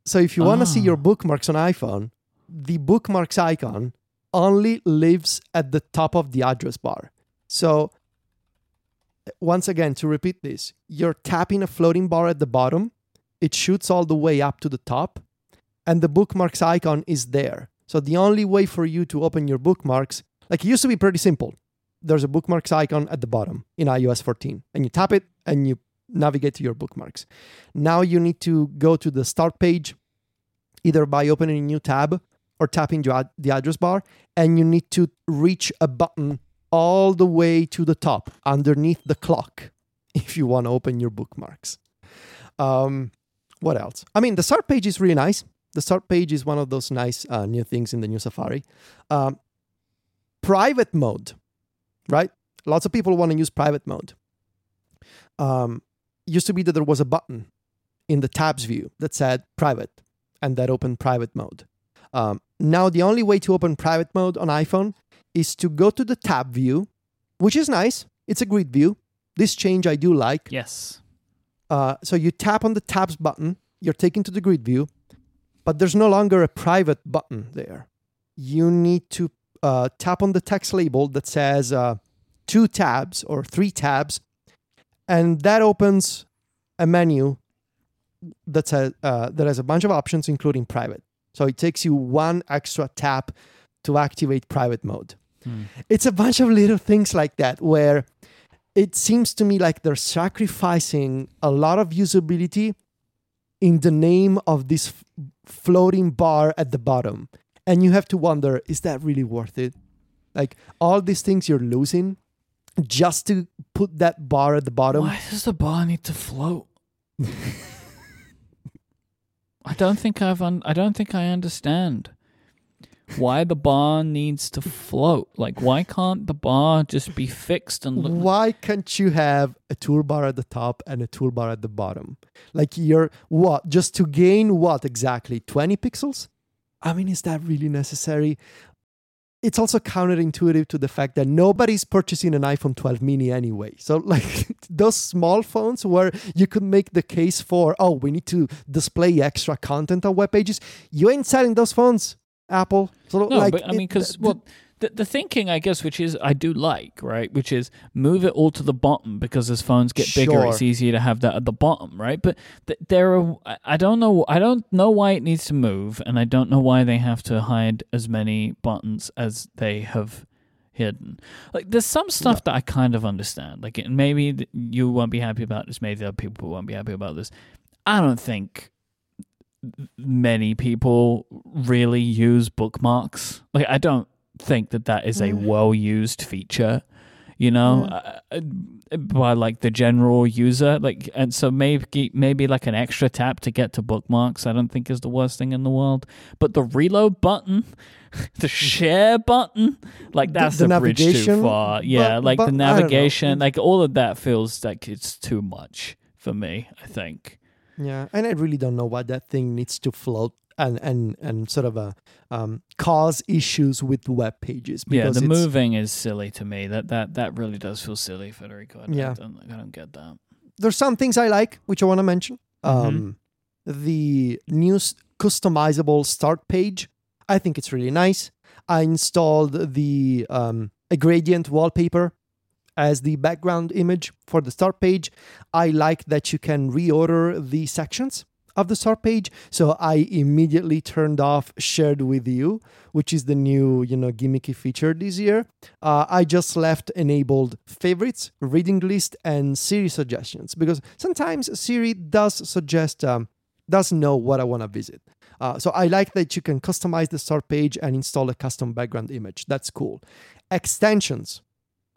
So if you want to see Ah. your bookmarks on iPhone, the bookmarks icon only lives at the top of the address bar. So once again, to repeat this, you're tapping a floating bar at the bottom, it shoots all the way up to the top, and the bookmarks icon is there. So the only way for you to open your bookmarks, like it used to be pretty simple. There's a bookmarks icon at the bottom in iOS 14, and you tap it and you navigate to your bookmarks. Now you need to go to the start page, either by opening a new tab or tapping the ad- the address bar, and you need to reach a button all the way to the top underneath the clock if you want to open your bookmarks. Um, what else? I mean, the start page is really nice. The start page is one of those nice uh, new things in the new Safari. Um, private mode, right? Lots of people want to use private mode. Um, used to be that there was a button in the tabs view that said private and that opened private mode. Um, now, the only way to open private mode on iPhone is to go to the tab view, which is nice. It's a grid view. This change I do like. Yes. Uh, so you tap on the tabs button, you're taken to the grid view, but there's no longer a private button there. You need to uh, tap on the text label that says uh, two tabs or three tabs, and that opens a menu that says uh, that has a bunch of options, including private. So it takes you one extra tap to activate private mode. Hmm. It's a bunch of little things like that where it seems to me like they're sacrificing a lot of usability in the name of this f- floating bar at the bottom. And you have to wonder, is that really worth it? Like all these things you're losing just to put that bar at the bottom. Why does the bar need to float? I don't think I've un- I don't think I understand why the bar needs to float. Like why can't the bar just be fixed and look Why can't you have a toolbar at the top and a toolbar at the bottom? Like you're what? Just to gain what exactly? 20 pixels? I mean, is that really necessary? It's also counterintuitive to the fact that nobody's purchasing an iPhone 12 mini anyway. So, like those small phones where you could make the case for, oh, we need to display extra content on web pages, you ain't selling those phones, Apple. So, No, like, but I mean, because well, the the thinking, I guess, which is I do like, right, which is move it all to the bottom because as phones get bigger, Sure. it's easier to have that at the bottom, right? But th- there are, I- I don't know, I don't know why it needs to move, and I don't know why they have to hide as many buttons as they have hidden. Like, there's some stuff that I kind of understand. Like, maybe you won't be happy about this. Maybe other people won't be happy about this. I don't think many people really use bookmarks. Like, I don't think that that is a Mm. well used feature, you know, uh, uh, by like the general user. Like, and so maybe maybe like an extra tap to get to bookmarks. I don't think is the worst thing in the world. But the reload button, the share button, like that's the a bridge too far. Yeah, bu- like but the I don't know. navigation, like all of that feels like it's too much for me. I think. Yeah, and I really don't know why that thing needs to float and and and sort of a um, cause issues with web pages. Yeah, the moving is silly to me. That that that really does feel silly, Federico. I, Yeah. I, don't, I don't get that. There's some things I like, which I want to mention. Mm-hmm. Um, the new customizable start page, I think it's really nice. I installed the um, a gradient wallpaper as the background image for the start page. I like that you can reorder the sections of the start page. So I immediately turned off shared with you, which is the new, you know, gimmicky feature this year. Uh, I just left enabled favorites, reading list, and Siri suggestions because sometimes Siri does suggest, um, does know what I want to visit. Uh, so I like that you can customize the start page and install a custom background image. That's cool. Extensions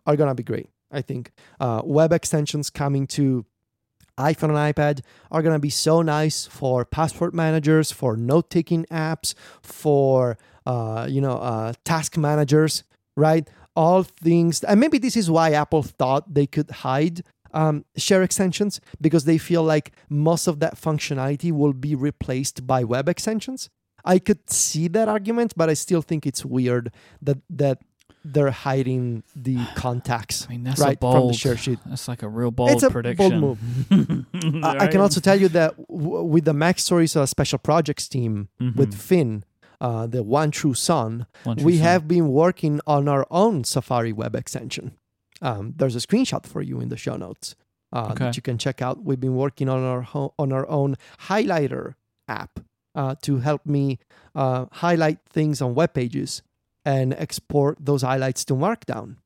are gonna be great. I think uh, web extensions coming to iPhone and iPad are gonna be so nice for password managers, for note-taking apps, for uh, you know uh, task managers, right? All things, and maybe this is why Apple thought they could hide um, share extensions because they feel like most of that functionality will be replaced by web extensions. I could see that argument, but I still think it's weird that that they're hiding the contacts I mean, that's right a bold. from the share sheet. That's like a real bold It's a prediction. bold move. I- I can also tell you that w- with the MacStories uh, special projects team with Mhm. Finn, uh, the One True Son, One true we son. have been working on our own Safari web extension. Um, there's a screenshot for you in the show notes uh, Okay. that you can check out. We've been working on our ho- on our own highlighter app uh, to help me uh, highlight things on web pages and export those highlights to Markdown.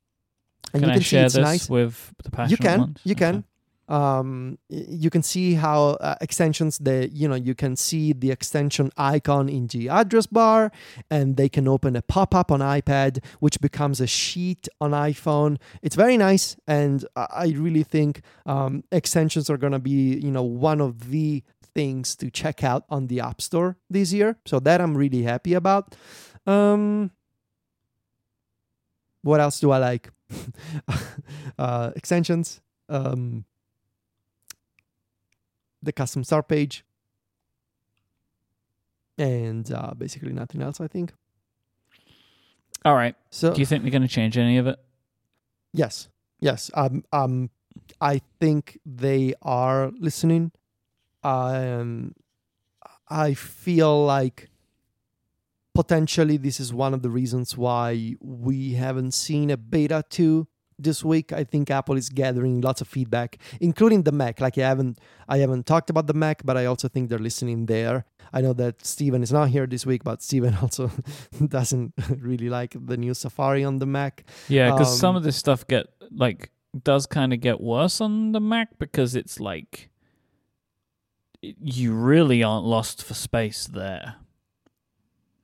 And Can you I can see share it's this nice. with the passionate You can, ones? you can. Okay. um, you can see how uh, extensions the you know you can see the extension icon in the address bar and they can open a pop-up on ipad which becomes a sheet on iphone it's very nice and i I really think um, extensions are going to be you know one of the things to check out on the app store this year so that i'm really happy about um, what else do i like? Uh, extensions um, the custom start page and uh, basically nothing else i think. All right. so Do you think they're going to change any of it? yes. Yes. Um, um i think they are listening. Um i feel like potentially this is one of the reasons why we haven't seen a beta 2 this week. I think apple is gathering lots of feedback including the mac. Like i haven't i haven't talked about the mac but i also think they're listening there. I know that Stephen is not here this week but Stephen also doesn't really like the new safari on the mac. Yeah, because some Um, of this stuff get like does kind of get worse on the Mac because it's like you really aren't lost for space there.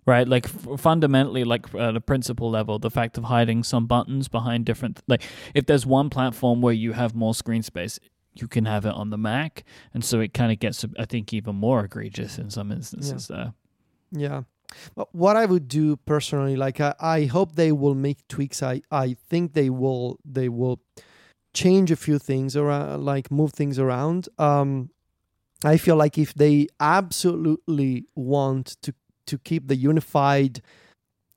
Right, like f- fundamentally, like at a principle level, the fact of hiding some buttons behind different, like if there's one platform where you have more screen space, you can have it on the Mac, and so it kind of gets, I think, even more egregious in some instances. There, Yeah. But what I would do personally, like I, I hope they will make tweaks. I, I think they will they will change a few things around like move things around. Um I feel like if they absolutely want to to keep the unified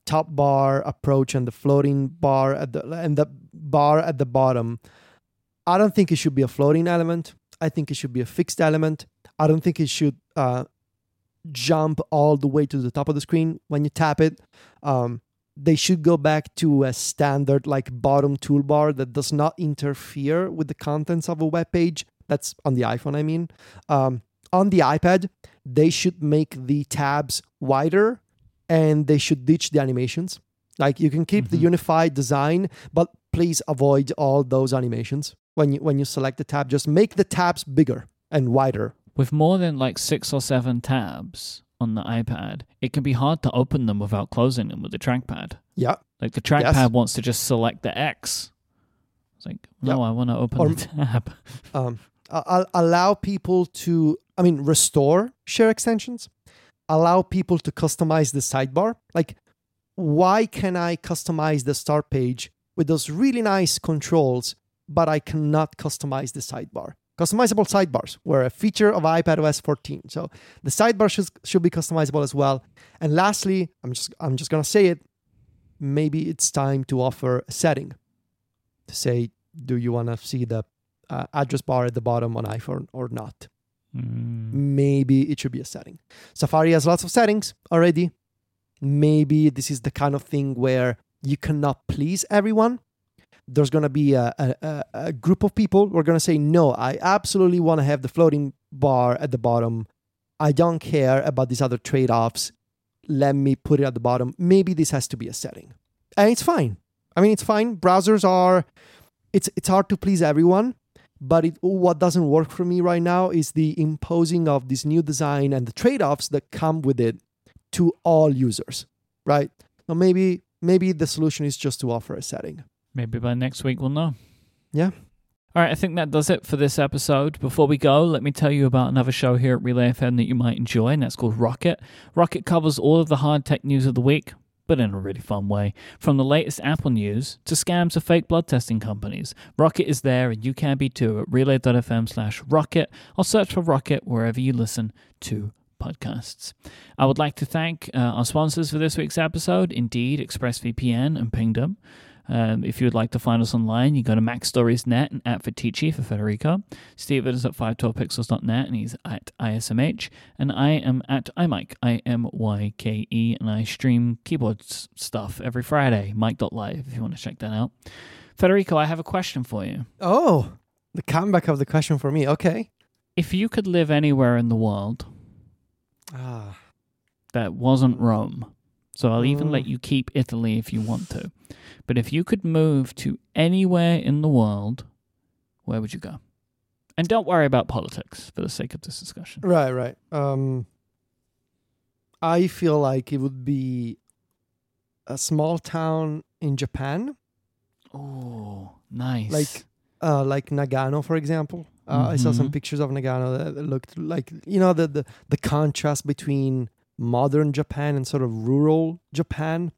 top bar approach and the floating bar at the and the bar at the bottom, I don't think it should be a floating element. I think it should be a fixed element. I don't think it should uh, jump all the way to the top of the screen when you tap it. Um, they should go back to a standard like bottom toolbar that does not interfere with the contents of a web page. That's on the iPhone, I mean. Um, on the iPad, they should make the tabs wider and they should ditch the animations. Like you can keep the Mhm. unified design, but please avoid all those animations when you when you select the tab. Just make the tabs bigger and wider. with more than like six or seven tabs on the iPad, it can be hard to open them without closing them with the trackpad. Yeah, Like the trackpad wants to just select the X. It's like, no, I want to open Or- the tab. um, a- allow people to i mean restore share extensions allow people to customize the sidebar. Like why can i customize the start page with those really nice controls but i cannot customize the sidebar? Customizable sidebars were a feature of iPadOS 14 so the sidebar should, should be customizable as well. And lastly i'm just i'm just to say it maybe it's time to offer a setting to say do you want to see the uh, address bar at the bottom on iPhone or not. Mm. Maybe it should be a setting. Safari has lots of settings already. Maybe this is the kind of thing where you cannot please everyone. There's going to be a, a, a- group of people who are going to say, No, I absolutely want to have the floating bar at the bottom. I don't care about these other trade offs. Let me put it at the bottom. Maybe this has to be a setting. And it's fine. I mean, it's fine. Browsers are, it's, it's hard to please everyone but it, what doesn't work for me right now is the imposing of this new design and the trade-offs that come with it to all users right so maybe maybe the solution is just to offer a setting Maybe by next week we'll know. Yeah. All right, I think that does it for this episode. Before we go, let me tell you about another show here at Relay FM that you might enjoy, and that's called Rocket. Rocket covers all of the hard tech news of the week, but in a really fun way. From the latest Apple news to scams of fake blood testing companies, Rocket is there, and you can be too at relay.fm slash rocket, or search for Rocket wherever you listen to podcasts. I would like to thank uh, our sponsors for this week's episode, Indeed, ExpressVPN, and Pingdom. Um, if you would like to find us online, you go to macstories.net and at viticci for Federico. Stephen is at 512pixels.net and he's at ISMH. And I am at iMyke, I M Y K E, and I stream keyboard stuff every Friday, Myke.live, if you want to check that out. Federico, I have a question for you. oh the comeback of the question for me okay If you could live anywhere in the world ah that wasn't Rome, so I'll even Mm. let you keep Italy if you want to, but if you could move to anywhere in the world, where would you go? And don't worry about politics for the sake of this discussion. Right, right. Um, I feel like it would be a small town in Japan, Oh, nice. like uh, like Nagano, for example. Uh, I saw some Mhm. pictures of Nagano that looked like you know the, the the contrast between modern Japan and sort of rural Japan.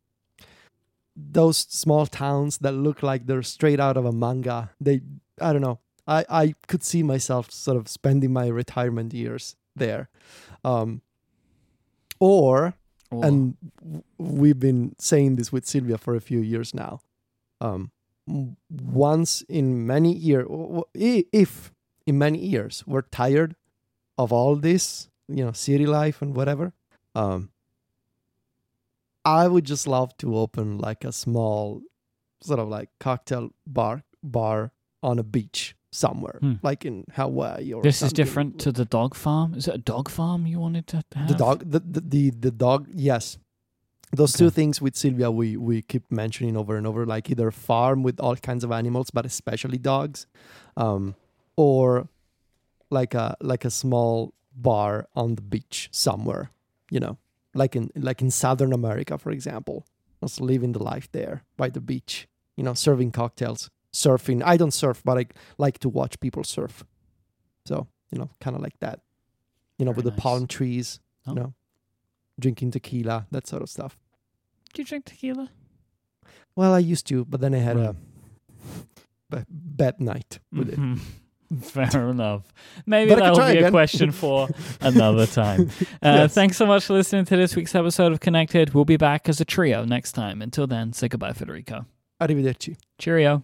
Those small towns that look like they're straight out of a manga. They, I don't know. I I could see myself sort of spending my retirement years there, um, or Oh, and we've been saying this with Sylvia for a few years now. Um, once in many years, if in many years we're tired of all this, you know, city life and whatever, um, I would just love to open like a small, sort of like cocktail bar bar on a beach somewhere, Hmm. like in Hawaii or. this is different to the dog farm. Is it a dog farm you wanted to have? the dog the, the the the dog yes those Okay. two things with Silvia we we keep mentioning over and over like either farm with all kinds of animals but especially dogs um or like a like a small bar on the beach somewhere you know like in like in southern america for example was living the life there by the beach you know serving cocktails surfing i don't surf but i like to watch people surf so you know kind of like that you know Very with the palm trees Oh. you know drinking tequila that sort of stuff Do you drink tequila? well i used to but then i had Right. a bad night with it Mhm. Fair enough. Maybe But that'll be a question for another time. Uh, Yes. Thanks so much for listening to this week's episode of Connected. We'll be back as a trio next time. Until then, say goodbye, Federico. arrivederci Cheerio.